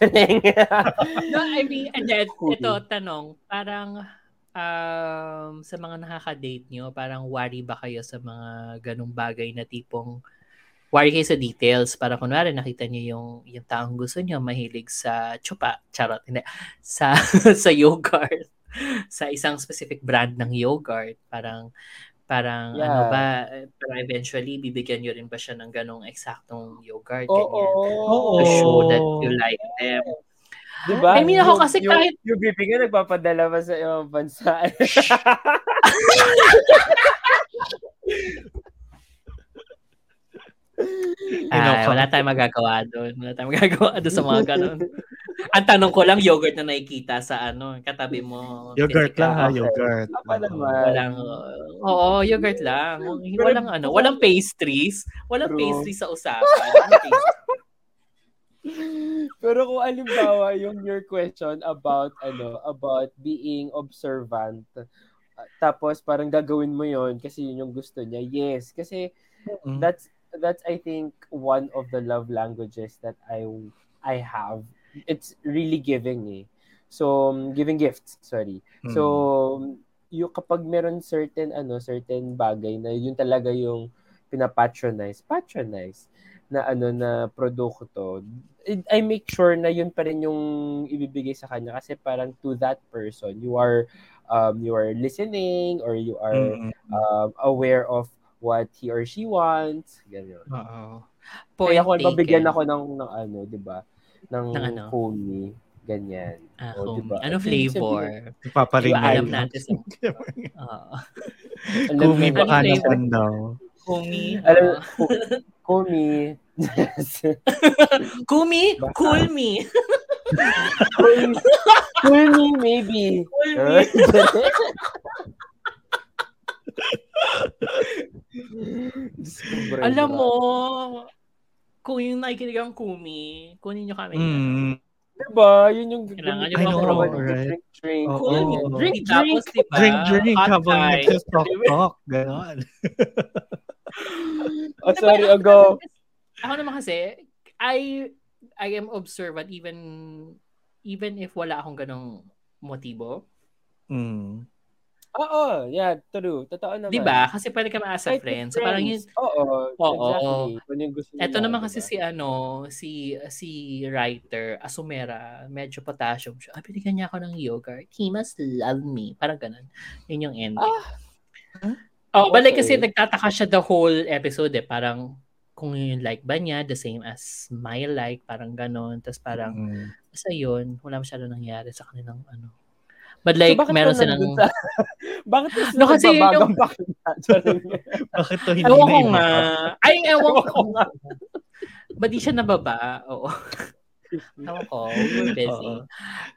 No, I mean, and then, ito, tanong, parang, um, sa mga nakaka-date nyo, parang worry ba kayo sa mga ganong bagay na tipong, worry kayo sa details, para kunwari nakita nyo yung, yung taong gusto nyo, mahilig sa chupa, charot, hindi, sa, sa yogurt, sa isang specific brand ng yogurt, parang, parang Yeah. ano ba, parang eventually, bibigyan nyo rin ba siya ng ganong eksaktong yogurt, Oo. ganyan, to show that you like them. Diba? I mean, ako kasi yung, kahit- Yung bibigyan, nagpapadala pa sa ibang bansa. Ay, wala tayong magagawa doon. Wala tayong magagawa doon sa mga ganun. Ang tanong ko lang, yogurt na nakikita sa ano, katabi mo. Yogurt lang ha, yogurt. Apa naman. Walang, oo, yogurt lang. Walang ano, walang pastries. Walang True. pastries sa usapan. Pero kung alimbawa yung your question about ano about being observant uh, tapos parang gagawin mo yon kasi yun yung gusto niya. Yes, kasi Mm. that's that's I think one of the love languages that I I have. It's really giving eh. So um, giving gifts, sorry. Mm. So yung kapag meron certain ano certain bagay na yun talaga yung pinapatronize, patronize na ano na produkto. I- I make sure na yun pa rin yung ibibigay sa kanya kasi parang to that person you are um you are listening or you are Mm. um, aware of what he or she wants. Ganyan. Oo. Kaya Point kung mabigyan ako ng, ng ano, di ba? Ng, Ng ano? kumi. Ganyan. Ah, O, kung- diba? Ano flavor? Ipaparing Diba, alam na natin sa... Oo. Kumi baka Ano flavor? naman daw. Kumi. Alam, kumi. Kumi, cool me. kumi. Kumi, maybe. Cool me. Alam mo, kung yung nakikinig ang Kumi, kunin nyo kami. Mm. Diba? Yun yung Kailangan yung know, mga right? drink, drink. Oo. ganyan. Oo. Drink, Tapos, drink. diba, Drink, drink, hot habang guy. nagsasalk-talk. Ganon. Oh, Diba, sorry, ako ago. Ako naman kasi, I I am observant even even if wala akong ganong motibo. Mm. Oo, yeah, true. Totoo naman. Di ba? Kasi pwede ka ma-as a Kahit friend. with So parang yun, friends. Oo, Oo. exactly. Kung yung gusto Ito naman kasi diba? si ano, si si writer Asumera, medyo potassium siya. Ah, binigyan niya ako ng yogurt. He must love me. Parang ganun. Yun yung ending. Huh? Oh, balik kasi Okay. nagtataka siya the whole episode eh. Parang kung yung like ba niya, the same as my like, parang ganun. Tapos parang, Mm. basta yun, wala masyado nangyari sa kanilang ano. But like, bakit meron silang... Sa... bakit ka No, kasi yung- pakita? Bakit to hindi Ewan na ko nga. Ay, ewan ko. nga. Ba di siya nababa? Oo. Ewan ko. Busy. Oo.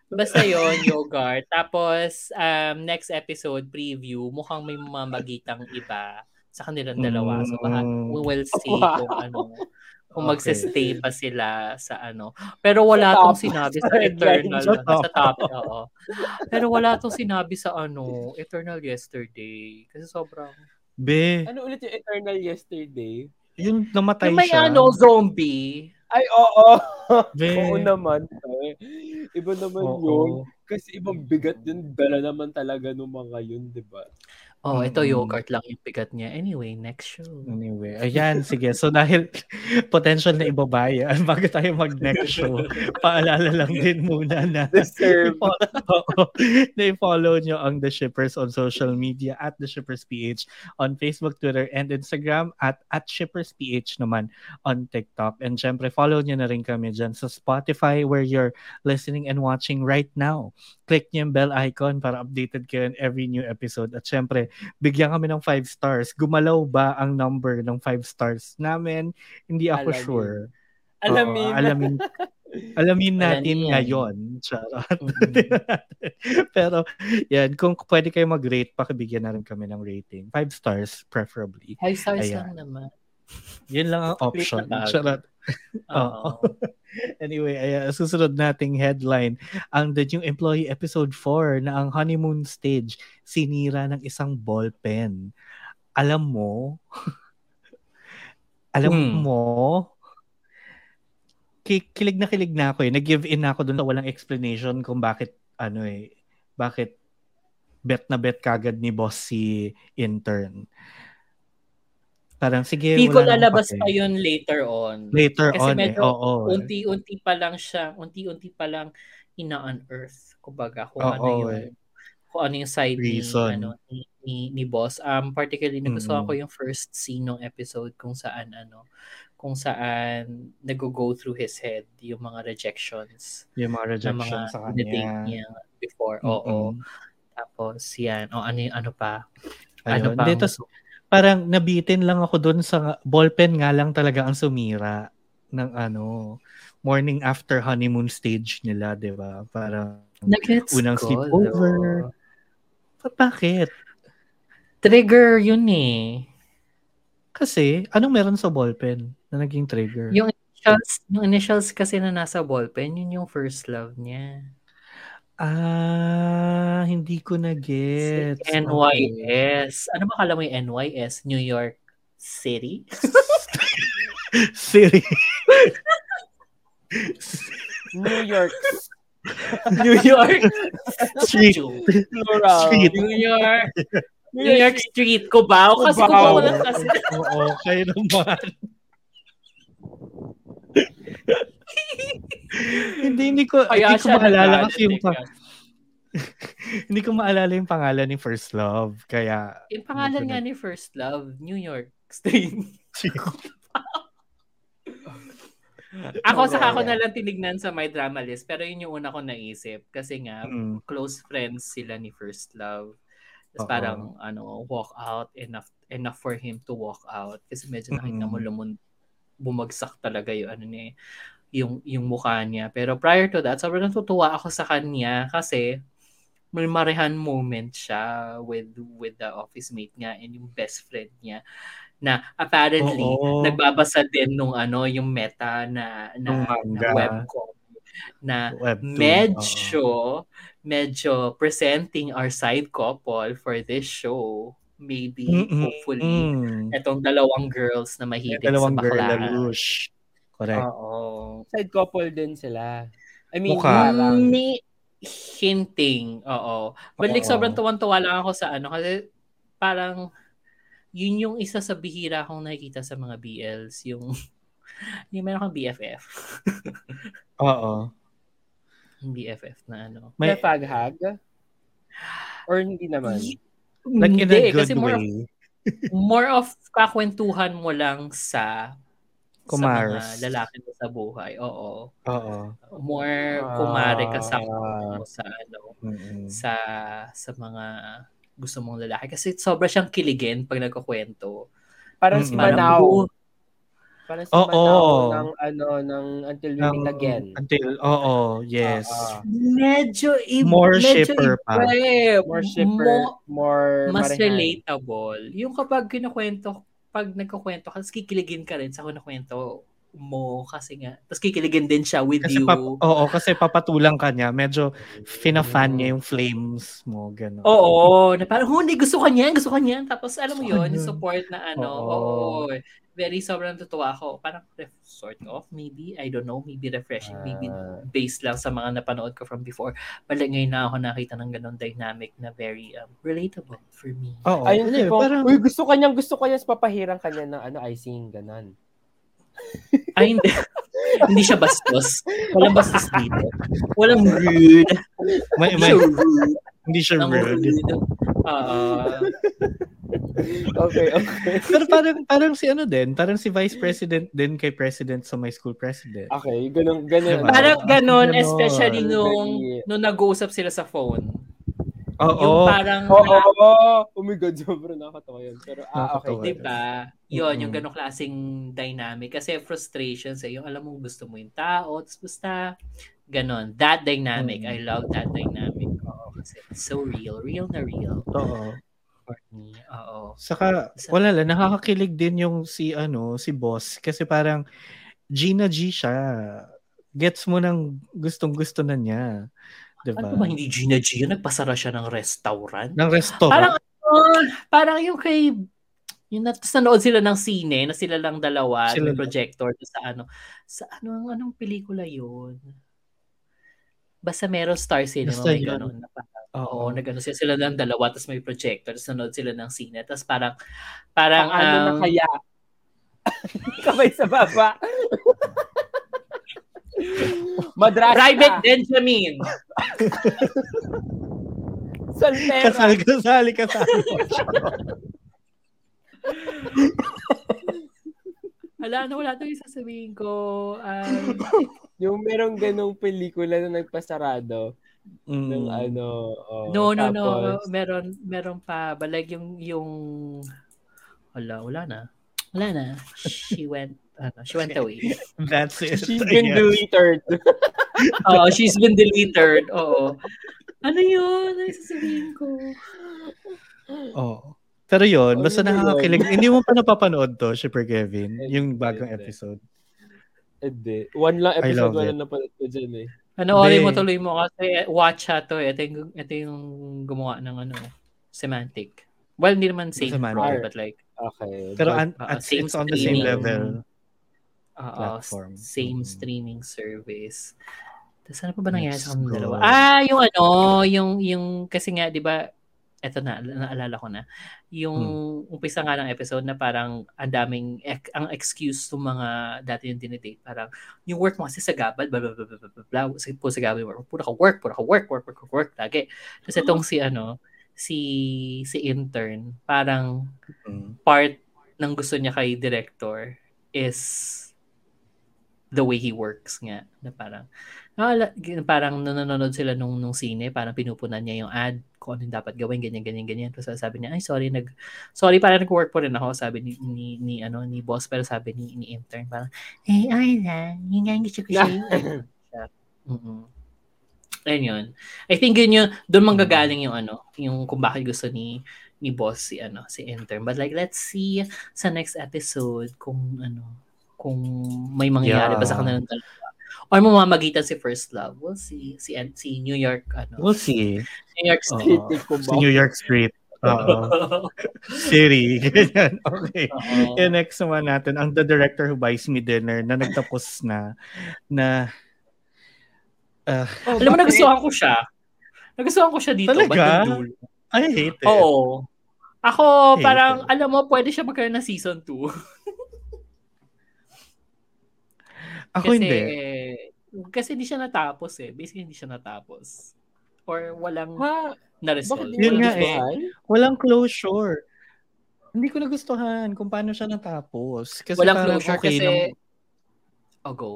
Basta yon yogurt. Tapos, um, next episode, preview, mukhang may mamagitang iba sa kanilang dalawa. So, baka Mm. we will see Wow. kung ano, kung Okay. magsistay pa sila sa ano. Pero wala Sa tong top. sinabi sa Eternal. Sa Sa top. top. oo. Pero wala tong sinabi sa ano, Eternal Yesterday. Kasi sobrang... Be, Ano ulit yung Eternal Yesterday? yung namatay Yung may siya. ano, zombie. Ay, oo. Be, Oo naman. eh. Iba naman oo. yun. Kasi ibang bigat yun. Dala naman talaga ng mga yun, di ba? Oh, ito Mm-mm. yogurt lang yung bigat niya. Anyway, next show. Anyway, ayan, sige. So dahil potential na ibabayan, bago tayo mag-next show, paalala lang din muna na na i-follow nyo ang The Shippers on social media at The Shippers PH on Facebook, Twitter, and Instagram at at Shippers PH naman on TikTok. And syempre, follow nyo na rin kami dyan sa Spotify where you're listening and watching right now. Click nyo yung bell icon para updated kayo on every new episode. At syempre, bigyan kami ng 5 stars. Gumalaw ba ang number ng 5 stars namin? Hindi ako Alamin. sure. Alamin. Oo, alamin. Alamin natin Alamin ngayon. Charot. Mhm. Pero, yan, kung pwede kayo mag-rate, pakibigyan na rin kami ng rating. Five stars, preferably. Five stars Ayan. lang naman. Yun lang ang option. na. Charot. Oo. Anyway, ayan, susunod nating headline, ang The New Employee Episode 4 na ang honeymoon stage, sinira ng isang ballpen. Alam mo, alam Hmm. mo, ki- kilig na kilig na ako eh. Nag-give in ako dun sa walang explanation kung bakit, ano eh, bakit bet na bet kagad ni boss si intern. Parang, sige, Hindi ko lalabas pa yun later on. Later Kasi on eh, medyo oo. eh. Unti-unti pa lang siya, unti-unti pa lang ina-unearth. Kumbaga, kung Oo, ano yung eh. kung ano yung side Reason. ni ano ni, ni, ni boss. Um particularly nagustuhan ko yung first scene ng episode kung saan ano kung saan nag-go through his head yung mga rejections Yung mga ng mga sa kanya. niya before. Oo. Mm-mm. Tapos yan. O ano yung ano pa? Ayun. Ano pa? Gusto- parang nabitin lang ako doon sa ballpen nga lang talaga ang sumira ng ano morning after honeymoon stage nila, 'di ba? Nag-gets unang ko, sleepover. Pa- bakit? Trigger yun eh. Kasi anong meron sa ballpen na naging trigger? Yung initials, yung initials kasi na nasa ballpen, yun yung first love niya. Ah, hindi ko na Si gets. NYS. Ano ba kala mo yung NYS? New York City? Siri. New York. New York Street. Plural. Street. New York. New York Street. Cubao. Kasi Cubao. Lang kasi. Oo, kayo naman. hindi, hindi ko, Kaya hindi ko maalala kasi yung, pa- hindi ko maalala yung pangalan ni First Love. Kaya, Yung pangalan nga ni First Love, New York Street. Ako saka ako yeah. na lang tinignan sa my drama list pero yun yung una ko naisip kasi nga Mm. close friends sila ni First Love. Tapos parang ano, walk out enough enough for him to walk out kasi medyo nakita mo lumon bumagsak talaga yung ano niya yung yung mukha niya. Pero prior to that, sobrang natutuwa ako sa kanya kasi may marehan moment siya with with the office mate niya and yung best friend niya na apparently Oo. nagbabasa din nung ano yung meta na na, na webcomic na Webtoon, medyo medyo presenting our side couple for this show maybe Mm-mm. hopefully Mm. etong dalawang girls na mahilig dalawang sa baklaan. Correct. Oo. Side couple din sila. I mean, Mukha. parang, May, hinting, oo. But like, sobrang tuwan-tuwa lang ako sa ano, kasi parang, yun yung isa sa bihira akong nakikita sa mga BLs, yung, yung meron kang BFF. Oo. Yung BFF na ano. May faghag? Or hindi naman? like in a Hindi, good kasi more of, way. more of kakwentuhan mo lang sa Kumars. sa mga lalaki mo sa buhay. Oo. Oo. More kumare ka sa Ah. mo sa ano, Mm-mm. sa sa mga gusto mong lalaki kasi sobra siyang kiligin pag nagkukwento. Parang si Mm-mm. Manaw. Parang si Oo. Manaw ng ano, ng Until We Meet Again. Until, oo, yes. Ah, ah. medyo i- More medyo shipper iba pa. eh. more shipper, Mo- more mas marehan. relatable. Yung kapag kinukwento, pag nagkukwento ka, kikiligin ka rin sa kinukwento mo kasi nga. Tapos kikiligin din siya with Kasi you. pap- oo, kasi papatulang ka niya. Medyo fina-fan Mm. niya yung flames mo. Gano'n. Oo, na parang, hindi, gusto ka niyan, gusto ka niyan. Tapos, alam mo yun, niyan. support na ano, Oo. oo. very sobrang tutuwa ako. Parang, ref, sort of, maybe, I don't know, maybe refreshing, maybe Ah. based lang sa mga napanood ko from before. But like, ngayon na ako nakita ng ganun dynamic na very um, relatable for me. Oo. Ayun, tipong, parang, uy, gusto kanyang, gusto kanya, papahirang kanya ng ano, icing, ganon. Ay, hindi. hindi siya bastos. Walang bastos dito. Walang rude. may, may, siya rude. hindi siya rude. rude. Oo. Okay, okay. Pero parang, parang si ano din, parang si vice president din kay president sa my school president. Okay, ganun, ganun. Diba? Parang ganon, Ganon. especially nung, nung nag-uusap sila sa phone. Oo. Yung parang, Oo, oh, oh, oh, my God, sobrang nakakatawa yun. Pero, ah, okay. Nakakatawa. Yun, yung Mm-mm. ganong klaseng dynamic. Kasi frustrations eh, yung alam mo gusto mo yung tao, tapos basta, ganon. That dynamic, Mm. I love that dynamic. Oo, kasi it's so real. Real na real Oo. me. Oo. Saka, wala lang, nakakakilig din yung si, ano, si boss. Kasi parang, Gina G siya. Gets mo ng gustong-gusto na niya. Diba? Ano ba hindi Gina G yun? Nagpasara siya ng restaurant? Ng restaurant. Parang, ano, parang yung kay, yung nanood sila ng sine, na sila lang dalawa, Sila may lang. projector sa ano, sa ano, ang- anong pelikula yun? Basta meron Star Cinema, Basta may ganun. Na parang, Oo. oo, nagano sila, sila lang dalawa, tapos may projector, tapos nanood sila ng sine, tapos parang, parang, Paano na um, kaya? Kamay sa baba. Madrasa. Private Benjamin! Soltera. Kasali, kasali, kasali. Wala na, wala na yung sasabihin ko. Um, Yung merong ganong pelikula na nagpasarado Mm. ng ano. oh, no, no, no. tapos- Meron, meron pa. Like yung, yung, wala, wala na. Wala na. She went, ano, she went away. That's it. She's been Yes. deleted. Oo, she's been deleted. Oo. Ano yun? Ano yung sasabihin ko? Oo. Pero yun, Ano basta ba yun? nakakakilig. Hindi mo pa napapanood to, Shipper Kevin, Hindi, yung bagong hindi. episode. Hindi. One lang episode wala na pala ko dyan eh. Panoorin mo Hindi. tuloy mo kasi watch ha to. eh. Ito yung, ito yung gumawa ng ano, semantic. Well, hindi naman same Semantic. role, but like, Okay. Pero but- uh, it's, same it's on the same level. Oo, platform. same Mm. streaming service. Tapos ano pa ba nangyari sa dalawa? Ah, yung ano, yung, yung, kasi nga, di ba, eto na, naalala ko na, yung Hmm. umpisa nga ng episode na parang ang daming, ek- ang excuse ng mga dati yung dinidate, parang yung work mo kasi sa gabal, blah, blah, blah, blah, blah, blah, blah, sa, gabal, work, puro ka work, puro ka work, work, work, work, work, lagi. Tapos itong si, ano, si, si intern, parang Mm. part ng gusto niya kay director is the way he works nga. Na parang, ah, parang nanonood sila nung, nung sine, parang pinupunan niya yung ad, kung ano dapat gawin, ganyan, ganyan, ganyan. Tapos sabi niya, ay, sorry, nag, sorry, parang nag-work po rin ako, sabi ni, ni, ni, ano, ni boss, pero sabi ni, ni intern, parang, eh, ay na, yun nga, gusto ko siya. Ayun yun. I think yun yung, doon manggagaling yung ano, yung kung bakit gusto ni, ni boss si ano si intern but like let's see sa next episode kung ano kung may mangyayari Yeah. ba sa kanilang dalawa or mamamagitan si first love we'll see si si New York ano We'll see. New York Titik ko Si? New York Street. Oo. City. Ganyan. Okay. Yung next naman natin, ang The Director Who Buys Me Dinner na nagtapos na, na Ah, Oh, Alam mo, nagustuhan ko siya. Nagustuhan ko siya dito. Talaga? I hate it. Oo. Ako, Hate parang, it. alam mo, pwede siya magkaroon ng season 2. Ako kasi, hindi. Kasi hindi siya natapos eh. Basically, hindi siya natapos. Or walang Ha? na-resolve. Bakit Yun nga eh. Walang closure. Hindi ko nagustuhan kung paano siya natapos. Kasi Walang closure okay kasi... lang- Oh, go.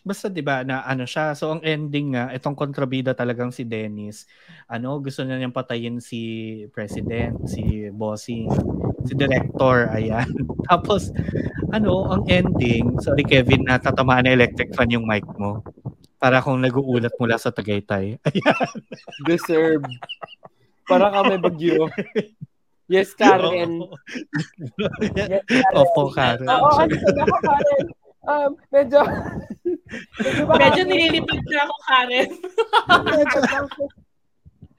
Basta 'di ba na ano siya. So ang ending nga itong kontrabida talagang si Dennis. Ano, gusto niya niyang patayin si president, si bossing, si director, ayan. Tapos ano, ang ending, sorry Kevin, natatamaan na electric fan yung mic mo. Para kung nag-uulat mula sa Tagaytay. Ayan. Deserve. Para ka may bagyo. Yes, Karen. Yes, Karen. Opo, Karen. Oo, ano Karen? Um, medyo... medyo, baka- Medyo nililipad na ako, Karen. medyo-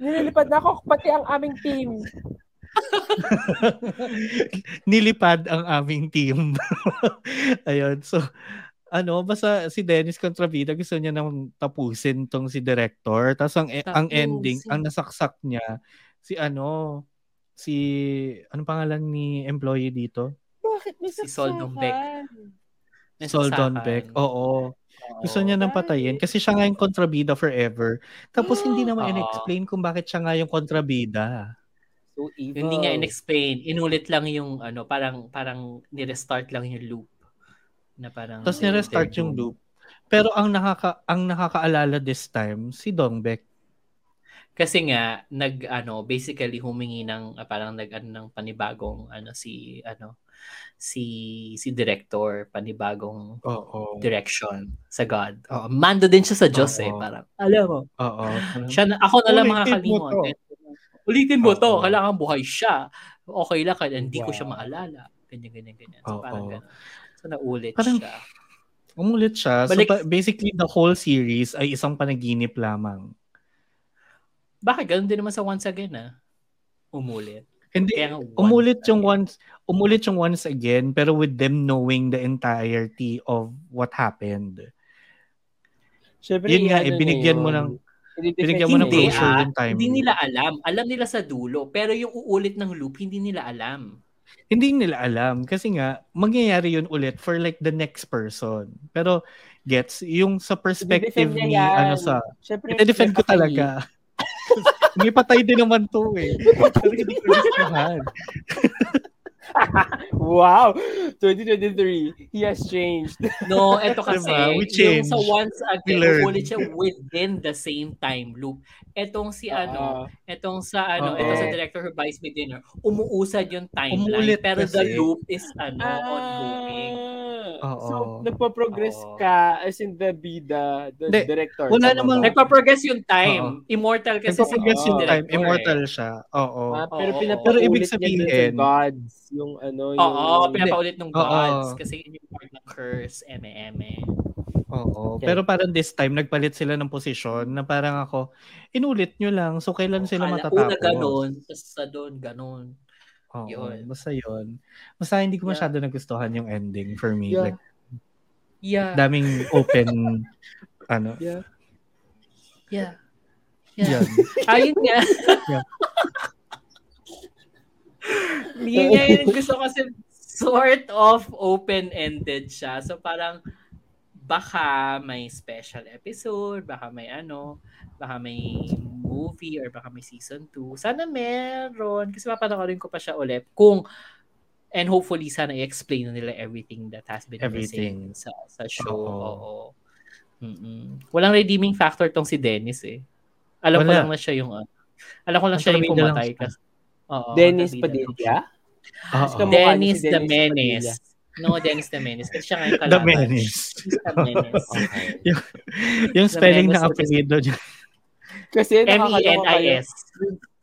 Nililipad na ako, pati ang aming team. Nilipad ang aming team. Ayun. So, ano, basta si Dennis Contravida gusto niya nang tapusin tong si director. Tapos ang, e- ang ending, Tapusin. ang nasaksak niya, si ano, si, anong pangalan ni employee dito? Bakit may Si Soldong Beck. Soldon Beck. Oo. Gusto niya nang patayin kasi siya nga yung kontrabida forever. Tapos hindi naman Oo. in-explain kung bakit siya nga yung kontrabida. So evil. Hindi nga in-explain. Inulit lang yung ano, parang parang ni-restart lang yung loop. Na parang Tapos ni-restart yung loop. Pero ang nakaka ang nakakaalala this time si Dongbaek. Kasi nga nag ano, basically humingi ng ah, parang nag ano ng panibagong ano si ano si si director, panibagong Oo. direction sa God. Oh, mando din siya sa Diyos eh, Oo. parang alam mo. Oo. Siya na, ako na lang Ulitin mo makakalimot. to. Ulitin mo to, Oo. kailangan buhay siya. Okay lang kahit hindi ko Wow. siya maalala. Ganyan, ganyan, ganyan. So, Oo. parang ganun. So, naulit Parang- siya. Umulit siya. So, Balik- pa- basically, the whole series ay isang panaginip lamang. Bakit? Ganun din naman sa Once Again, ah. Umulit. Hindi, Kaya nga, once umulit yung once, umulit yung once again, pero with them knowing the entirety of what happened. Siyempre, Yun nga, ano eh, binigyan mo ng- binigyan mo ng Hindi, closure ah. yung time. Hindi nila alam. Alam nila sa dulo. Pero yung uulit ng loop, hindi nila alam. Hindi nila alam. Kasi nga, mangyayari yun ulit for like the next person. Pero, gets, yung sa perspective ni, yan. ano sa, Siyempre, ite-defend ko talaga. May patay din naman to eh. Pero hindi ko gustuhan. Wow! 2023, he has changed. No, eto kasi, Diba? We yung sa once again, uulit siya within the same time loop. Etong si ano, Ah, etong sa ano, Oo. ito sa director who buys me dinner, umuusad yung timeline, pero the kasi. loop is ano, on looping. Oo. So, nagpa-progress Oo. ka as in the bida, the Hindi. director. Wala namang-? Nagpa-progress yung time. Immortal kasi si yung Oo. time. director Immortal eh. siya. Oo. Ah, pero Oo. pinapaulit Pero ibig niya dun sabihin- sa gods, yung ano, yung... Oo, pinapaulit ng Oo. gods kasi yun yung part ng curse, eme-eme. Oo. Okay. Pero parang this time, nagpalit sila ng posisyon na parang ako, inulit nyo lang. So, kailan sila Kala- matatapos? Una ganon, tapos sa doon ganon. Oo. Yun. Basta yun. Basta hindi ko Yeah. masyado nagustuhan yung ending for me. Yeah. Like, Yeah. daming open, ano. Yeah. Yeah. Yeah. Yan. Ayun nga. Yeah. Yun nga yung gusto ko kasi sort of open-ended siya. So parang baka may special episode, baka may ano, baka may movie or baka may season 2. Sana meron kasi papanoorin ko pa siya ulit kung and hopefully sana i-explain na nila everything that has been Everything. missing sa sa show. Oo. Oo. Mm-mm. Walang redeeming factor tong si Dennis eh. Alam ko Wala. lang na siya yung ano. Alam ko lang siya yung pumatay kasi. Oo, Dennis Padilla? Oo. Dennis si the Dennis Menace. No, Dennis the Menace. Kasi siya nga yung The kalaban. Menace. He's the Menace. Okay. Yung The spelling ng Menace apelido niya. Kasi. M-E-N-I-S.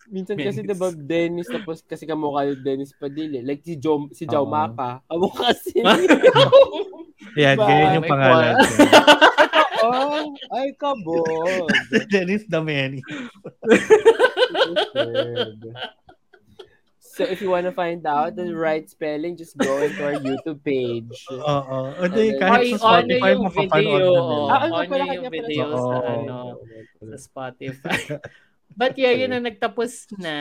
Minsan kasi Menace. diba Dennis tapos kasi kamukha yung Dennis Padilla. Like si Joe, si Joe Oo. Mapa. Kamukha si Yan, Ba, ganyan yung pangalan. Oh, ay kabog. Dennis Dameni. So if you wanna find out the right spelling, just go into our YouTube page. Oo. Hindi, then- kahit sa ano Spotify, yung mapapanood na nila. Ah, ano on pala yung kanya pala video to? sa Oo. ano, sa Spotify. But yeah, yun na nagtapos na.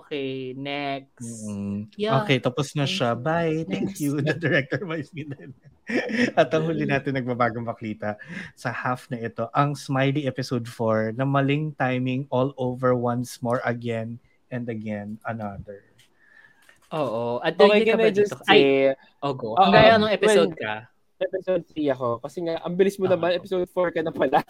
Okay, next. Mm. Yeah. Okay, tapos na siya. Bye. Thank Next. you, the director Vice Ganda. At ang huli natin nagbabagong maklita sa half na ito, ang Smiley episode 4 na maling timing all over once more again and again another. Oo. At Okay, can I just dito? Ay, say, oh, go. Oo, Hanggang anong episode when- ka? episode 3 ako. Kasi nga, ang bilis mo naman, episode 4 ka na pala.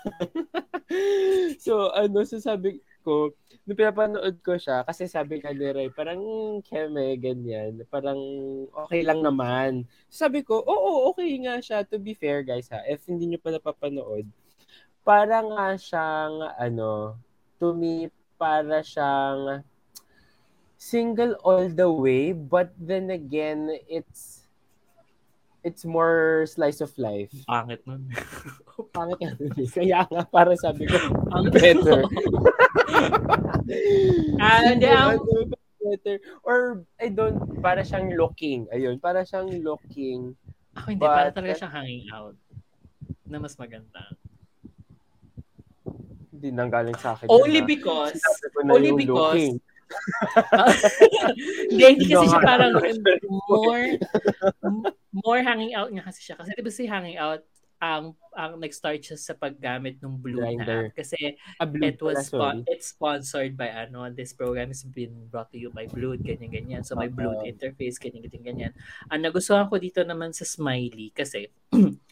so, ano, so sabi ko, nung pinapanood ko siya, kasi sabi ka ni Ray, parang keme, ganyan. Parang okay lang naman. So, sabi ko, oo, okay nga siya. To be fair, guys, ha. If hindi nyo pa napapanood, parang nga siyang, ano, to me, para siyang single all the way, but then again, it's it's more slice of life. Pangit nun. Pangit nga nun eh. Kaya nga, para sabi ko, Ang better. Ah, hindi, ang- Ano, better. Or, I don't, para siyang looking. Ayun, para siyang looking. Ako hindi, para But- talaga siyang hanging out. Na mas maganda. Hindi nang galing sa akin. Only ha. because, only because, looking. Hindi, hindi kasi siya parang more, more hanging out nga kasi siya. Kasi diba si hanging out, ang ang nag-start siya sa paggamit ng blue na Grinder. app. Kasi Ah, blue it was pala, spon- it's sponsored by ano this program has been brought to you by Blood ganyan ganyan so may. Blood interface ganyan ganyan ganyan ang nagustuhan ko dito naman sa Smiley kasi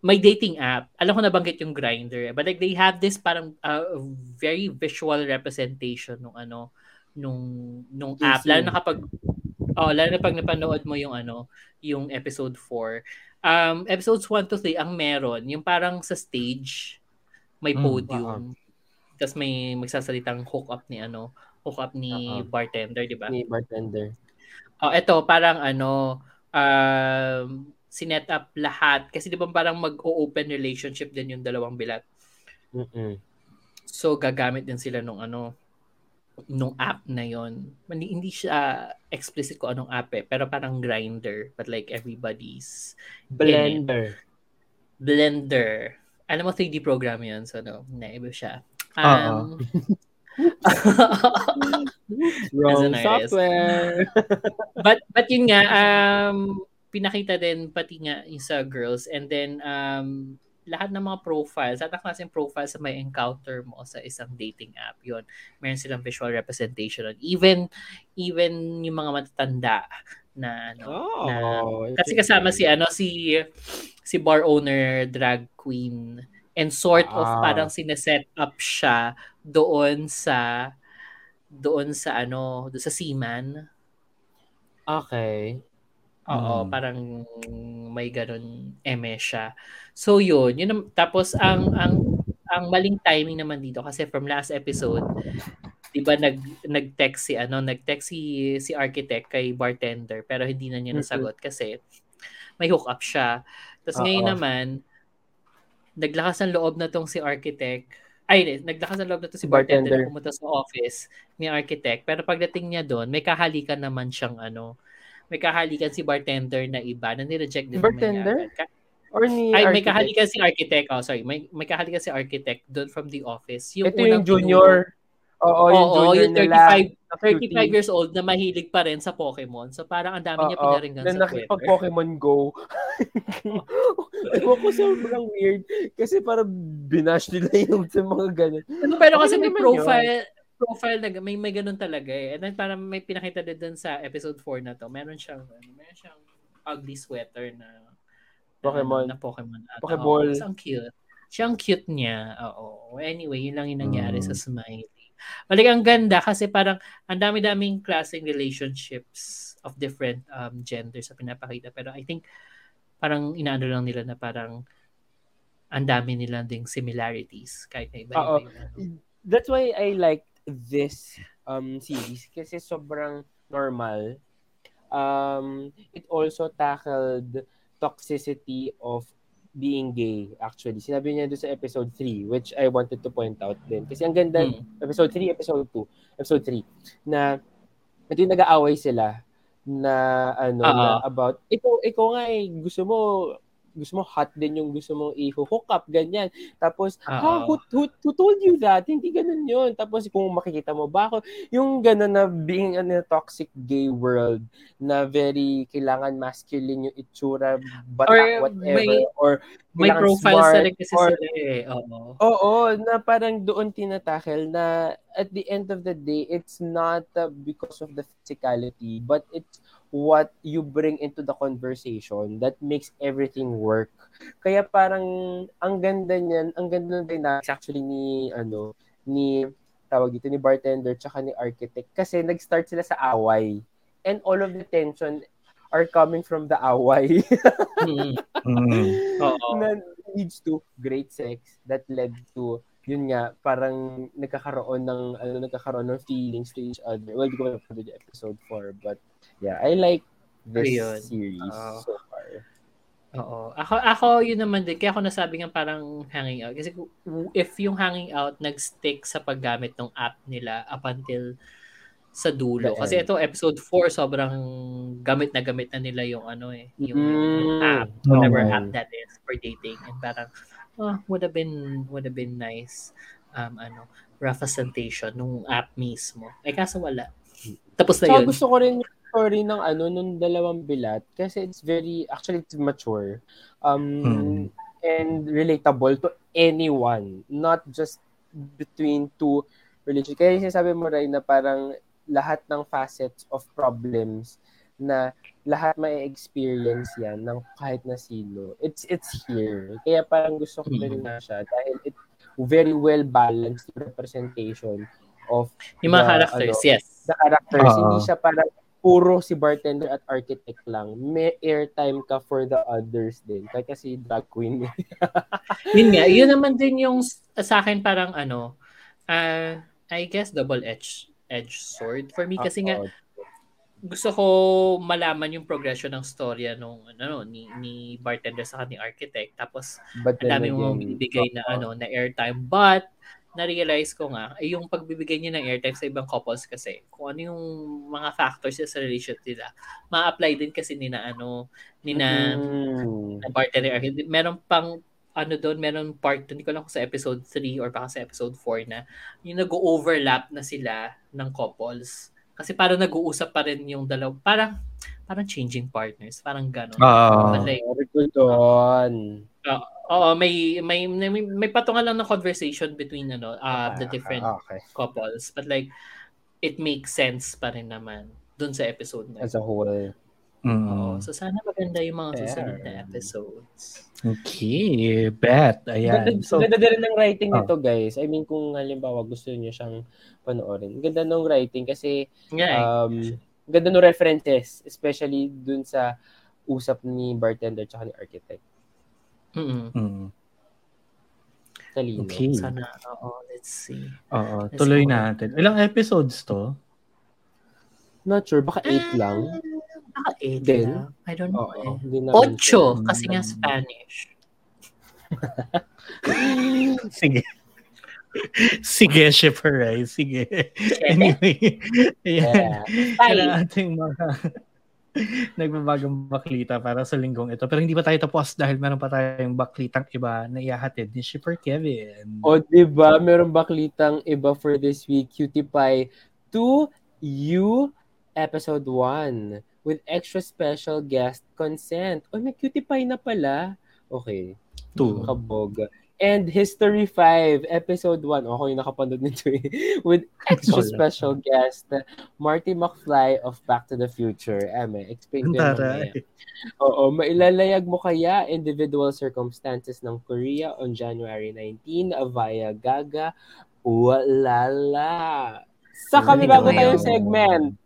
may dating app. Alam ko nabanggit yung Grinder but like they have this parang uh, very visual representation nung ano nung nung app. Lalo na kapag oh lalo na pag napanood mo yung ano yung episode 4 um episodes 1 to 3 ang meron yung parang sa stage may Mm, podium. tapos may magsasalitang hook up ni ano hook up ni Oo. bartender di ba? Ni bartender. oh eto parang ano um sinet up lahat kasi di ba parang mag-open relationship din yung dalawang bilat Mm-mm. So gagamit din sila nung ano nung app na yon. Hindi, hindi siya explicit ko anong app eh, pero parang grinder but like everybody's Blender. Blender. Alam mo 3D program 'yan, so no, naiba siya. Um, Wrong software. but but yun nga um pinakita din pati nga yung sa girls and then um lahat ng mga profiles, lahat ng klaseng profiles sa may encounter mo sa isang dating app, yun. Meron silang visual representation. Even, even yung mga matatanda na ano, na, Oh, kasi kasama si ano si si bar owner drag queen and sort of Ah. parang sineset up siya doon sa doon sa ano doon sa seaman Okay. Oo, Mm. parang may ganun eme siya. So yun, yun tapos ang ang ang maling timing naman dito kasi from last episode, 'di ba nag nag-text si ano, nag-text si si architect kay bartender pero hindi na niya nasagot kasi may hook up siya. Tapos ngayon naman naglakas ng loob na tong si architect ay, naglakas ng loob na to si Bartender. bartender, pumunta sa office ni architect. Pero pagdating niya doon, may kahalikan naman siyang ano, may kahalikan si bartender na iba na nireject din Bartender? Ka- Or ni Ay, may architect. kahalikan si architect. Oh, sorry. May, may kahalikan si architect doon from the office. Yung Ito yung junior. Oo, yung Oo, junior yung nila. 35, na 35 cutie. years old na mahilig pa rin sa Pokemon. So parang ang dami niya pinaringgan na sa Twitter. nakipag-Pokemon Go. Ewan ko sobrang weird. Kasi parang binash nila yung sa mga ganun. Ano, Pero kasi Okay may naman profile, profile na may may ganun talaga eh. And then parang may pinakita din dun sa episode 4 na to. Meron siyang ano, meron siyang ugly sweater na na, Pokemon. ano, na Pokemon. ata. Pokeball. Tas ang cute. Siya ang cute niya. Oo. Anyway, yun lang yung nangyari Mm. sa Smiley. Balik ang ganda kasi parang ang dami-daming klaseng relationships of different um, genders sa pinapakita. Pero I think parang inaano lang nila na parang ang dami nila ding similarities kahit na iba-iba Oo. ano. That's why I like this um series kasi sobrang normal. Um, it also tackled toxicity of being gay actually. Sinabi niya doon sa episode 3 which I wanted to point out din. Kasi ang ganda Mm. episode 3, episode 2, episode 3 na Ito yung nag-aaway sila na ano Oo. na about ikaw ikaw nga eh gusto mo gusto mo hot din yung gusto mong i-hook up, ganyan. Tapos, ha, Oo. who, who, who told you that? Hindi ganun yun. Tapos, kung makikita mo ba ako, yung ganun na being in a toxic gay world na very kailangan masculine yung itsura, bata, Or whatever, may- or May profiles smart, rin kasi or- sila eh. Oo. Oo, na parang doon tinatakel na at the end of the day, it's not uh, because of the physicality, but it's what you bring into the conversation that makes everything work. Kaya parang ang ganda niyan, ang ganda ng dynamics actually ni ano ni tawag dito ni bartender tsaka ni architect kasi nag-start sila sa away. And all of the tension are coming from the away. Mm. Mm. Na leads to great sex that led to yun nga parang nagkakaroon ng ano nagkakaroon ng feelings to each other. Well, di ko pa episode 4 but yeah, I like this Ayun. series Oo. so far. Oo. Ako, ako yun naman din. Kaya ako nasabi nga parang hanging out. Kasi if yung hanging out nag-stick sa paggamit ng app nila up until sa dulo. The Kasi end. ito, episode 4, sobrang gamit na gamit na nila yung ano eh. Yung, yung Mm. app. Whatever Oo. app that is for dating. And parang, oh, would have been, would have been nice. Um, ano, representation nung app mismo. Eh, kaso wala. Tapos na Tsaka yun. gusto ko rin yung story ng ano nung dalawang bilat kasi it's very actually it's mature um Hmm. and relatable to anyone not just between two religions kaya sinasabi mo Ray na parang lahat ng facets of problems na lahat may experience yan ng kahit na sino it's it's here kaya parang gusto ko rin Hmm. na siya dahil it very well balanced representation of Yung mga the, characters, ano, yes. the characters. Oo. Hindi siya parang puro si bartender at architect lang. May airtime ka for the others din. Kaya kasi drag queen. Yun nga, yun naman din yung sa akin parang ano, ah, I guess double-edged edge sword. For me kasi nga, Oo. gusto ko malaman yung progression ng storya nung ano ni ni bartender sa ni architect tapos ang dami mo again, binibigay na ano na airtime but na-realize ko nga eh, yung pagbibigay niya ng airtime sa ibang couples kasi kung ano yung mga factors niya sa relationship nila ma-apply din kasi ni na ano ni na Mm. na architect meron pang ano doon, meron part, hindi ko lang kung sa episode 3 or baka sa episode 4 na yung nag-overlap na sila ng couples. Kasi parang nag-uusap pa rin yung dalaw. Parang, parang changing partners. Parang gano'n. Ah. But like, doon. Oo, may, may, may, may patungan lang ng conversation between ano, uh, the different Ah, okay. couples. But like, it makes sense pa rin naman dun sa episode na As a whole. Mm. Oo. So sana maganda yung mga susunod na episodes. Okay, bet. Ayan. Ganda, So, ganda din ng writing Ah. nito, guys. I mean, kung halimbawa gusto niyo siyang panoorin. Ganda ng writing kasi Yeah, eh. um, ganda ng references, especially dun sa usap ni bartender tsaka ni architect. Mm-mm. mm. Talino. Okay. Sana, oo, let's see. Oo, Let's tuloy go. natin. Ilang episodes to? Not sure, baka 8 lang. Baka eight Then, lang. I don't know Oo, eh. Ocho, kasi nga Mm. Spanish. Sige. Sige, shipper, right? Sige. Anyway, ayan. Yeah. Yan ang ating mga nagbabagang baklita para sa linggong ito. Pero hindi pa tayo tapos dahil meron pa tayong baklitang iba na ihahatid ni Shipper Kevin. O, di ba? Meron baklitang iba for this week. Cutie Pie 2 You Episode 1 with extra special guest consent. O, may Cutie Pie na pala. Okay. Two. Kabog. And History 5, Episode 1. Ako yung nakapanood nito eh. With extra special guest, Marty McFly of Back to the Future. Eme, explain ko. Taray. Oo, mailalayag mo kaya individual circumstances ng Korea on January 19 via Gaga Walala. Sa kami bago tayong segment.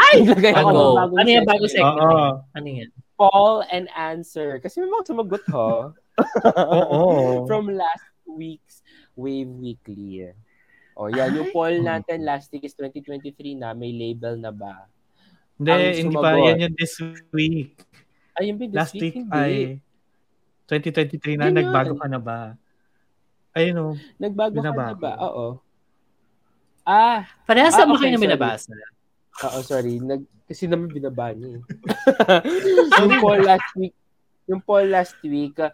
Ay! Naglagay ako Ano? Ano yung bago segment? Oo. Ano yan? Call and answer. Kasi may mga sumagot ho. Oo. From last week's Wave Weekly. O yan, yung poll natin last week is 2023 na. May label na ba? Hindi, hindi pa. Yan yung this week. Ay, yung this Last week? week Hindi. ay 2023 na. Yun Nagbago yun. ka na ba? Ayun o. Nagbago ka na Binabago. ba? Oo. Ah, Parehas Ah, okay, kayo na sorry. binabasa. Oo, sorry. Nag, kasi naman binaba niya. eh. yung poll last week, yung poll last week, ah,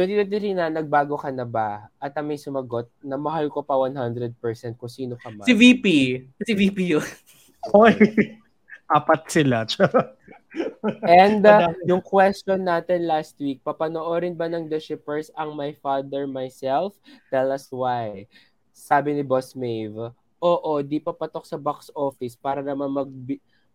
2023 na, nagbago ka na ba? At may sumagot na mahal ko pa 100% kung sino ka man. Si VP. Si VP yun. Hoy, apat sila. And uh, yung question natin last week, papanoorin ba ng The Shippers ang My Father, Myself? Tell us why. Sabi ni Boss Maeve, oo, di pa patok sa box office para naman mag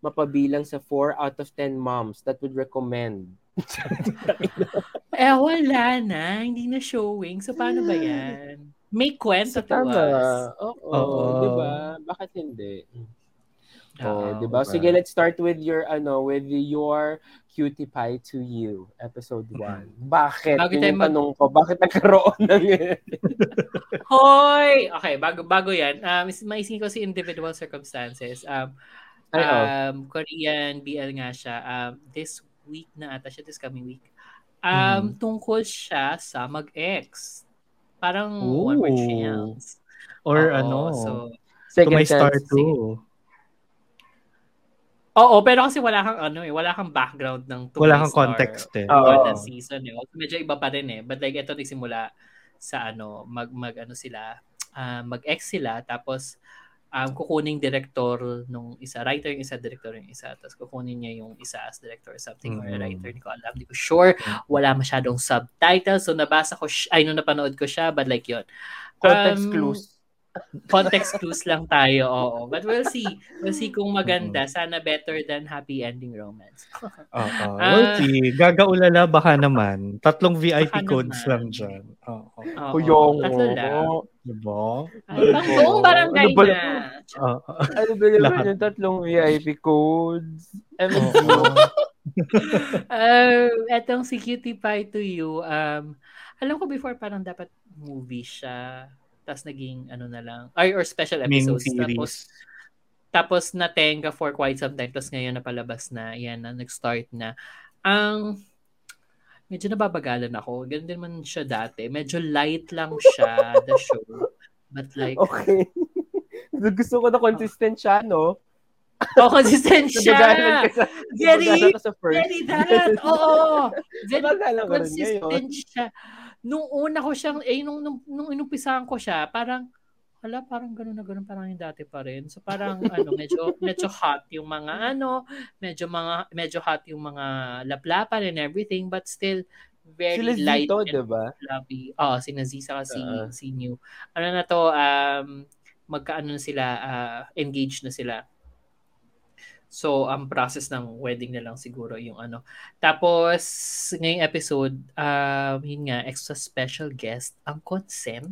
mapabilang sa 4 out of 10 moms that would recommend. Eh, wala na. Hindi na showing. So, paano ba yan? May kwento So, to us. Oo, Oo. di ba? Bakit hindi? Oh, Oo. di ba? okay. Sige, let's start with your ano, with your cutie pie to you, episode 1. Bakit? Bago tayo yung mag- tanong ko, bakit nagkaroon ng Hoy! Okay, bago bago yan. Um, is- maisingin ko si individual circumstances. Um, oh. um, Korean BL nga siya. Um, this week na ata siya, this coming week. Um, Tungkol siya sa mag-ex. Parang one word Ooh. chance. Or Oo, ano, So, to my Second star chance. too. oo, pero kasi wala kang ano eh, wala kang background ng to Wala my kang star context eh. Oo. the season eh. Also, medyo iba pa rin eh. But like ito nagsimula sa ano, mag mag ano sila, ah, mag-ex sila tapos um, kukuning director nung isa, writer yung isa, director yung isa, tapos kukunin niya yung isa as director or something, or Mhm. writer, hindi ko alam, hindi ko sure. Wala masyadong subtitles, so nabasa ko, sh- ay, nung napanood ko siya, but like yun. Context Um, clues. Context clues lang tayo, oo. But we'll see. We'll see kung maganda. Sana better than happy ending romance. Oo. Ah. we'll see. Gagaulala baka naman. Tatlong VIP Baka codes naman. lang dyan. Oo. Kuyong tatlo lang. Diba? Buong barangay Ano ba- na. Oo. Ano ba naman yung tatlong VIP codes? MSG. Oo. Uh, etong si Cutie Pie to You, um, alam ko before parang dapat movie siya, tapos naging ano na lang, ay, or special episodes. Tapos, series. tapos natenga for quite some time, tapos ngayon napalabas na, yan na, nag-start na. Ang, medyo nababagalan ako. Ganun din man siya dati. Medyo light lang siya, the show. But like, Okay. Gusto ko na consistent siya, no? oh, consistent siya! Sa, Very, very that! Oo! Very consistent siya. Nung una ko siyang, eh, nung, nung, nung inumpisahan ko siya, parang, hala, parang gano'n na gano'n, parang yung dati pa rin. So parang, ano, medyo, medyo hot yung mga, ano, medyo mga, medyo hot yung mga laplapan and everything, but still, very Sila light Zito, and diba? fluffy. Oo, si Nazisa kasi Oo. si New. Ano na to, um, magkaano na sila, uh, engaged na sila. So, ang process ng wedding na lang siguro yung ano. Tapos, ngayong episode, um, yun nga, extra special guest, ang consent.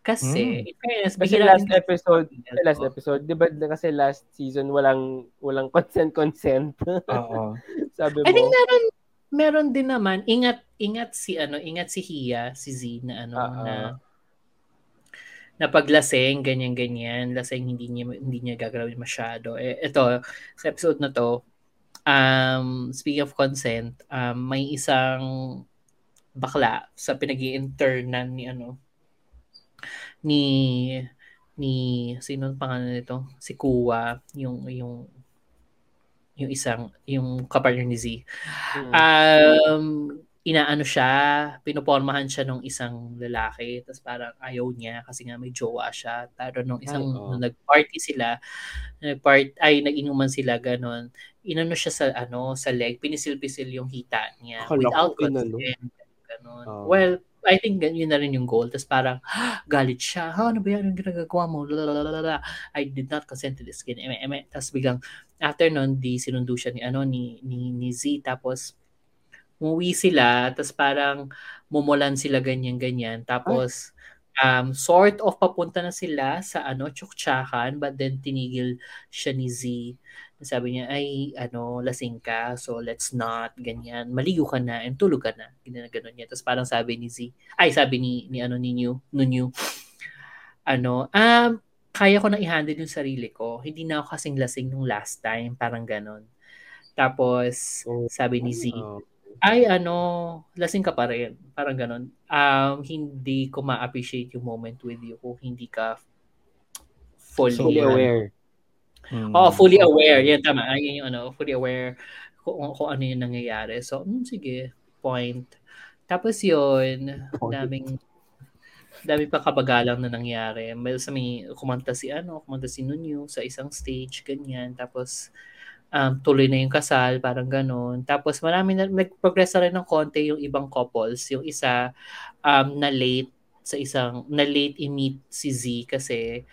Kasi, Mm. in fairness, Kasi last din- episode, Ano? last episode, di ba kasi last season walang walang consent consent. Oo. Sabi mo. I think meron meron din naman ingat ingat si ano ingat si Hia si Z na ano Oo. na na paglaseng ganyan ganyan. Laseng hindi niya hindi niya gagalawin masyado. Eh ito sa episode na to um speaking of consent um may isang bakla sa pinag-i-internan ni ano ni ni sino ang pangalan nito? Si Kuwa yung yung yung isang yung kapartner ni Z. Mm. um, inaano siya, pinupormahan siya nung isang lalaki, tapos parang ayaw niya kasi nga may jowa siya. Pero nung isang Ay, nung nag-party sila, nag-part ay nag-inuman sila ganon. Inano siya sa ano, sa leg, pinisil-pisil yung hita niya Akala without ko consent. Ganon. Oo. Well, I think ganyan na rin yung goal. Tapos parang, galit siya. Ha, ano ba yan? Anong ginagawa mo? Lalalala. I did not consent to this. Eme, eme. Tapos biglang, after nun, di sinundo siya ni, ano, ni, ni, ni Z. Tapos, umuwi sila. Tapos parang, mumulan sila ganyan-ganyan. Tapos, um, sort of papunta na sila sa ano, tsuktsakan. But then, tinigil siya ni Z. Sabi niya, ay, ano, lasing ka, so let's not, ganyan. Maligo ka na, and tulog ka na. Ganyan na ganun niya. Tapos parang sabi ni Z, ay, sabi ni, ni ano, ni New, no New, ano, um, kaya ko na i-handle yung sarili ko. Hindi na ako kasing lasing nung last time, parang ganun. Tapos, Oh. sabi ni Z, Oh. Ay ano, lasing ka pa rin. Parang ganun. Um, hindi ko ma-appreciate yung moment with you kung hindi ka fully, Fully aware. Mm. Oo, fully aware. Yan, tama. Ayun yung ano, fully aware kung, kung ano yung nangyayari. So, mm, sige, point. Tapos yun, daming daming pa kabagalang na nangyari. May sa may kumanta si ano, kumanta si Nunyo sa isang stage, ganyan. Tapos um, tuloy na yung kasal, parang ganun. Tapos marami na, nag-progress na rin ng konti yung ibang couples. Yung isa um, na late sa isang, na late i-meet si Z kasi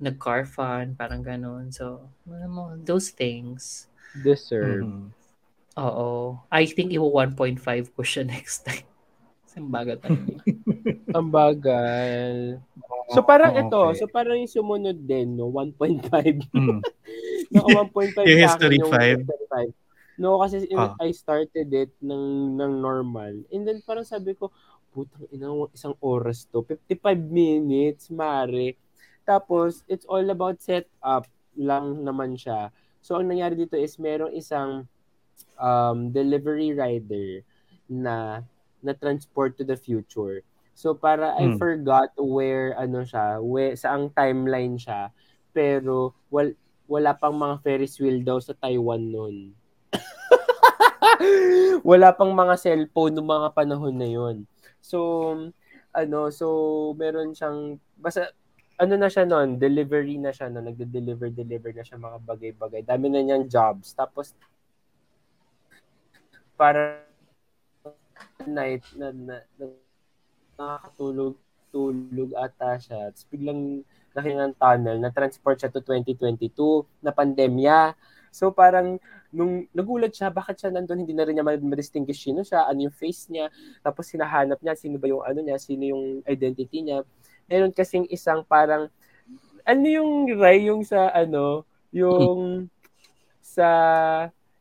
nag-car fun, parang ganun. So, mo, those things. Deserve. Mhm. Oo. I think iwo 1.5 ko siya next time. Ang bagal talaga. Ang bagal. So parang Oh, ito, okay. so parang yung sumunod din, no? 1.5. Mm. Naka 1.5 Yung history akin, yung five. history five. No, kasi in- Ah. I started it ng, ng normal. And then parang sabi ko, putang ina, isang oras to. 55 minutes, mare. Tapos, it's all about setup lang naman siya. So, ang nangyari dito is merong isang um, delivery rider na na transport to the future. So para I Hmm. forgot where ano siya, where saang timeline siya, pero wal, wala pang mga Ferris wheel daw sa Taiwan noon. wala pang mga cellphone noong mga panahon na yon. So ano, so meron siyang basta ano na siya noon, delivery na siya no, nagde-deliver deliver na siya mga bagay-bagay. Dami na niyang jobs. Tapos para night na, na, na nakakatulog tulog ata siya. Tapos biglang nakita ng tunnel, na-transport siya to 2022 na pandemya. So parang nung nagulat siya, bakit siya nandun, hindi na rin niya ma-distinguish sino siya, ano yung face niya, tapos hinahanap niya, sino ba yung ano niya, sino yung identity niya. Meron kasing isang parang, ano yung Ray, yung sa ano, yung sa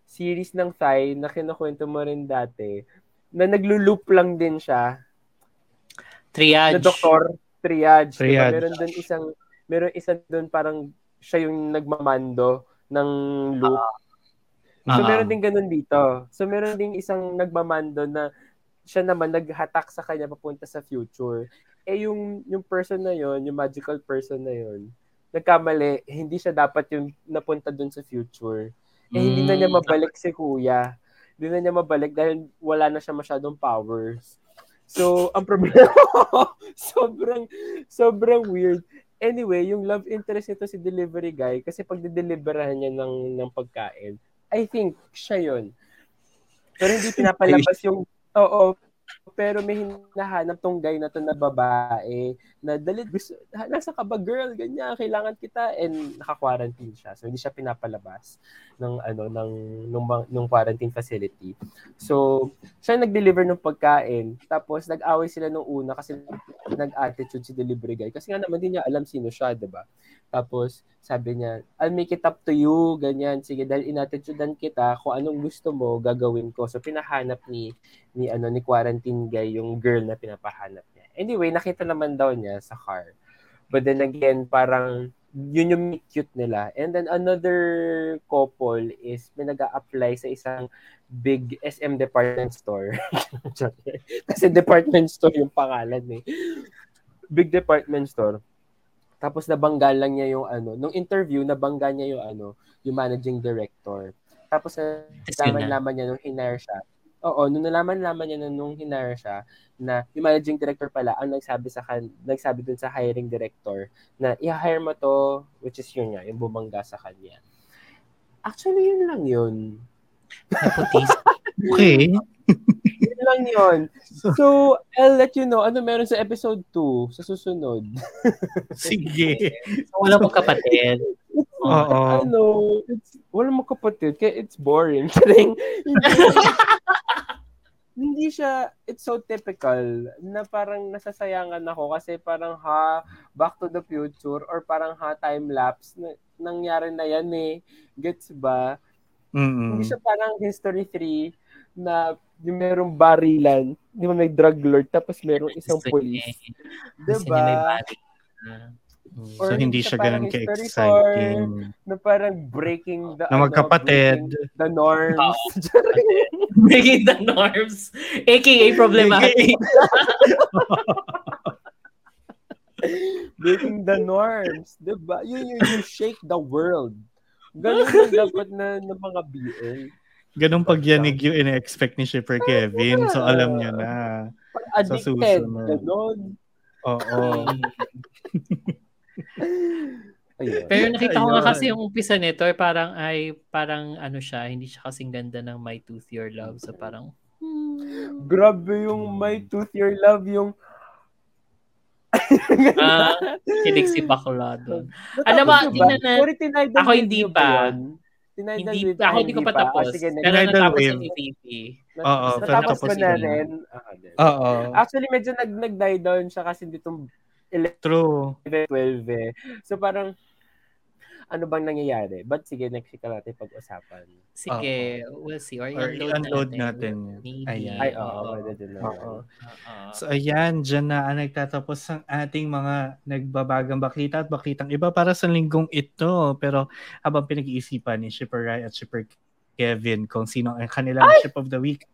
series ng Thai na kinukwento mo rin dati, na naglo-loop lang din siya, Triage. na doktor, triage. Diba? Triage. Meron doon isang, meron isa doon parang siya yung nagmamando ng loop. so, Ah. meron din ganun dito. So, meron din isang nagmamando na siya naman naghatak sa kanya papunta sa future. Eh, yung, yung person na yon yung magical person na yon nagkamali, hindi siya dapat yung napunta doon sa future. Eh, hindi na niya Mm. mabalik si kuya. Hindi na niya mabalik dahil wala na siya masyadong powers. So, ang problema, sobrang, sobrang weird. Anyway, yung love interest nito si delivery guy, kasi pag dideliberahan niya ng, ng pagkain, I think siya yon Pero hindi pinapalabas yung, oo, pero may hinahanap tong guy na to na babae na dali gusto nasa ka ba girl? Ganyan kailangan kita. And naka-quarantine siya. So hindi siya pinapalabas ng ano ng nung, nung quarantine facility. So siya nag-deliver ng pagkain. Tapos nag-away sila nung una kasi nag-attitude si delivery guy. Kasi nga naman din niya alam sino siya 'di ba tapos sabi niya I'll make it up to you ganyan sige dahil inattitudean kita kung anong gusto mo gagawin ko so pinahanap ni ni ano ni quarantine guy yung girl na pinapahanap niya. Anyway, nakita naman daw niya sa car. But then again, parang yun yung cute nila. And then another couple is may nag apply sa isang big SM department store. Kasi department store yung pangalan eh. Big department store. Tapos nabangga lang niya yung ano, nung interview nabangga niya yung ano, yung managing director. Tapos nalaman niya nung hinire siya, Oo, nung nalaman-laman niya na nung hinire siya na yung managing director pala ang nagsabi sa kan nagsabi dun sa hiring director na i-hire mo to which is yun nga, yung bumangga sa kanya. Actually, yun lang yun. Nepotism. Okay. Yun lang yun. So, I'll let you know ano meron sa episode 2 sa susunod. Sige. So, wala pong kapatid. Oo. Ano, it's, wala mo kapatid, kaya it's boring. Hindi, siya, it's so typical na parang nasasayangan ako kasi parang ha, back to the future or parang ha, time lapse na, nangyari na yan eh. Gets ba? Mm-mm. Hindi siya parang History 3 na yung merong barilan, di ba may drug lord tapos merong isang Gusto police. niya eh. Di Gusto niya may ba? body. Ah. Or So, hindi siya ganun ka-exciting. Na parang breaking the, Na ano, magkapatid. breaking the norms. Breaking the norms. AKA problematic. breaking the norms. Diba? Yun, yun, you shake the world. Ganun yung dapat na ng mga BL. Ganun pag yanig yung ina-expect ni Shipper Kevin. So, alam niya na. Sa Addicted. susunod. Ganun. Oo. Pero nakita ko nga kasi yung umpisa nito, eh, parang ay, parang ano siya, hindi siya kasing ganda ng My Tooth Your Love. So parang, hmm. Grabe yung My Tooth Your Love, yung ah, kilig si bakla doon. Alam mo, tingnan ba? na- Ako hindi pa. Tinidal Hindi, wave ako hindi ko pa tapos. sige, Pero Tinidal natapos wave. ni VP. Oo, pero Natapos tapos ko na yun. rin. Din. Oo. Actually, medyo nag nag-die down siya kasi ditong True. 11, 12 eh. So parang, ano bang nangyayari? But sige, next week natin pag-usapan. Sige, we'll see. Or, Or i-unload, i-unload na natin. Maybe. Ayan. Ay, oo. So ayan, dyan na ang nagtatapos ang ating mga nagbabagang baklita at baklitang iba para sa linggong ito. Pero habang pinag-iisipan ni Shipper Rai at Shipper Kevin kung sino ang kanilang ship of the week.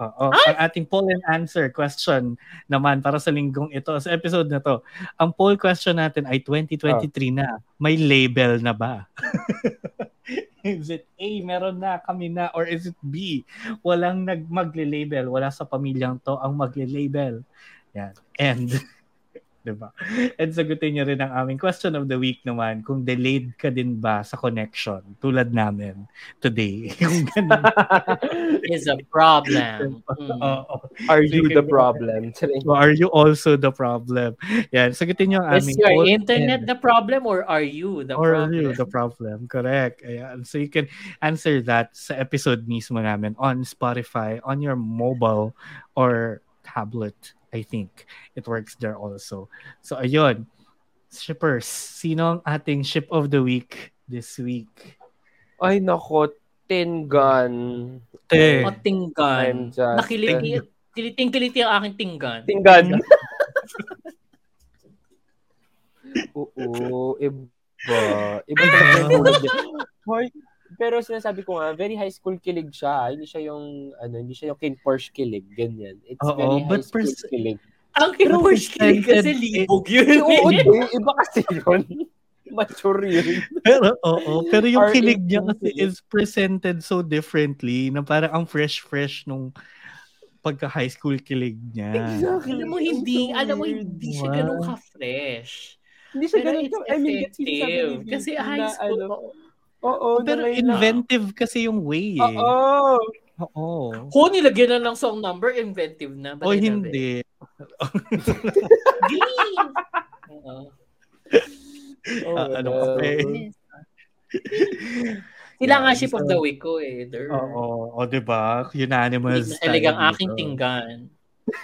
Oo, ang ating poll and answer question naman para sa linggong ito, sa episode na to. Ang poll question natin ay 2023 na. May label na ba? is it A, meron na, kami na, or is it B, walang nag magle-label, wala sa pamilyang to ang magle-label. Yan. And, diba? And sagutin niyo rin ang aming question of the week naman, kung delayed ka din ba sa connection, tulad namin today. Kung ganun. Is a problem. Mm. Are you the problem? So are you also the problem? Yan, sagutin niyo ang Is aming your poll internet and- the problem or are you the or problem? you the problem. Correct. Ayan. So you can answer that sa episode mismo namin on Spotify, on your mobile or tablet. I think it works there also. So ayun. Shippers, sino ang ating ship of the week this week? Ay, nako, tin gun. Te. O tinggan. just- Nakiliti, kiliting-kiliti ang aking tinggan. Tin gun. Oo, iba. Iba talaga yung hulog niya. Hoy, pero sinasabi ko nga, very high school kilig siya. Hindi siya yung, ano, hindi siya yung King Porsche kilig. Ganyan. It's Oo, very high but school pers- kilig. Ang kinupush kilig kasi presented- libog yun. Oo. Iba kasi yun. Mature yun. Pero oo, pero yung kilig niya kasi kilig. is presented so differently na parang ang fresh-fresh nung pagka high school kilig niya. Exactly. alam mo hindi, so alam mo hindi siya ganun ka-fresh. Hindi siya ganun. I mean, Kasi na, high school, ano, Oo, Pero na ngayon na- inventive kasi yung way eh. Oo. Oo. Ho, nilagyan na ng song number, inventive na. O it. hindi. Glee! Oo. Oh, Ah, ano ka pa eh. Sila Yeah, nga ship of so- the week ko eh. Oo. O diba? Unanimous. Ang tayo aking tinggan.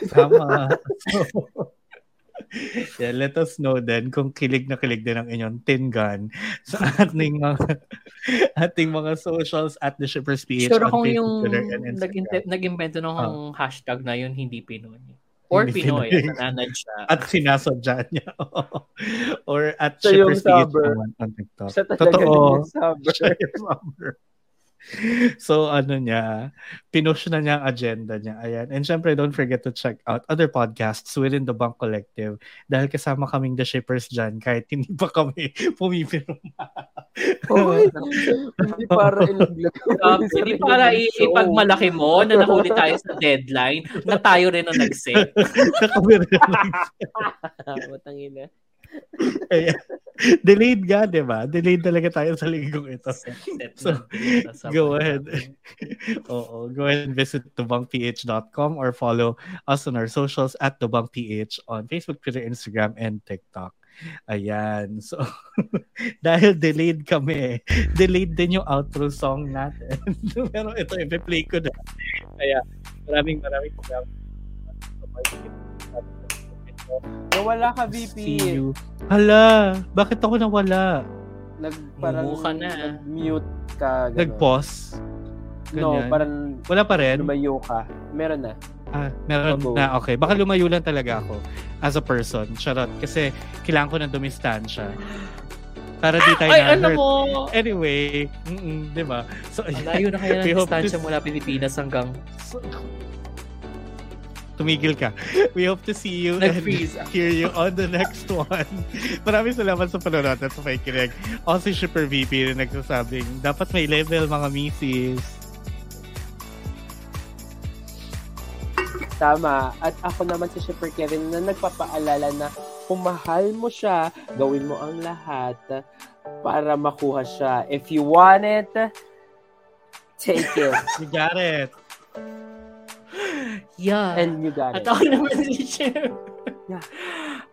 Tama. yeah, let us know then kung kilig na kilig din ang inyong tin gun sa ating mga ating mga socials at the Shippers PH Sure on kung yung nag-invento ng hashtag na yun, hindi Pinoy. Or Hindi Pinoy, nananad siya. At sinasadya niya. Or at yung Shippers PH naman on TikTok. Talaga Totoo. yung sabi. So ano niya, pinush na niya ang agenda niya. Ayan. And syempre, don't forget to check out other podcasts within the Bank Collective dahil kasama kaming the shippers dyan kahit hindi pa kami pumipirma. Hoy, Hindi para ilaglag. Um, hindi para i- ipagmalaki mo na nahuli tayo sa deadline na tayo rin ang nag-set. na kami rin lang. Matangin na. Ayan. Delayed nga, di ba? Delayed talaga tayo sa linggong ito. So, go ahead. Oo. Go ahead and visit thebunkph.com or follow us on our socials at thebunkph on Facebook, Twitter, Instagram, and TikTok. Ayan. So, dahil delayed kami, delayed din yung outro song natin. Pero ito, i-play ko na. Kaya, maraming maraming salamat. Nawala ka, VP. See you. Hala, bakit ako nawala? Nag, parang, Mumu ka na. Nag-mute ka. Ganun. Nag-pause? No, Ganyan. parang Wala pa rin? lumayo ka. Meron na. Ah, meron Bago. na. Okay. Baka lumayo lang talaga ako as a person. Charot. Kasi kailangan ko ng dumistansya. Para di tayo Ay, na ano hurt. mo? Anyway, mm di ba? So, Malayo na kaya ng distansya mula Pilipinas hanggang so, tumigil ka. We hope to see you Nag-freeze. and hear you on the next one. Maraming salamat sa panonood at sa pakikinig. O si Shipper VP na nagsasabing, dapat may level mga misis. Tama. At ako naman si Shipper Kevin na nagpapaalala na kung mahal mo siya, gawin mo ang lahat para makuha siya. If you want it, take it. You got it. Yeah. And you got At it. ako naman si Shipper. Yeah.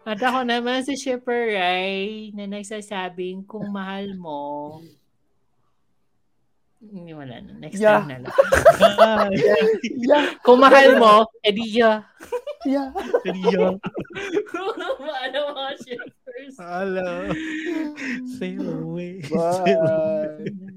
At ako naman si Shipper Ray na nagsasabing kung mahal mo, hindi wala na. Next Yeah. time na lang. Bye. Yeah, Kung mahal mo, edi yeah. yeah. Seryo. ano mga shippers? Hello. Sail away. Sail away. Bye.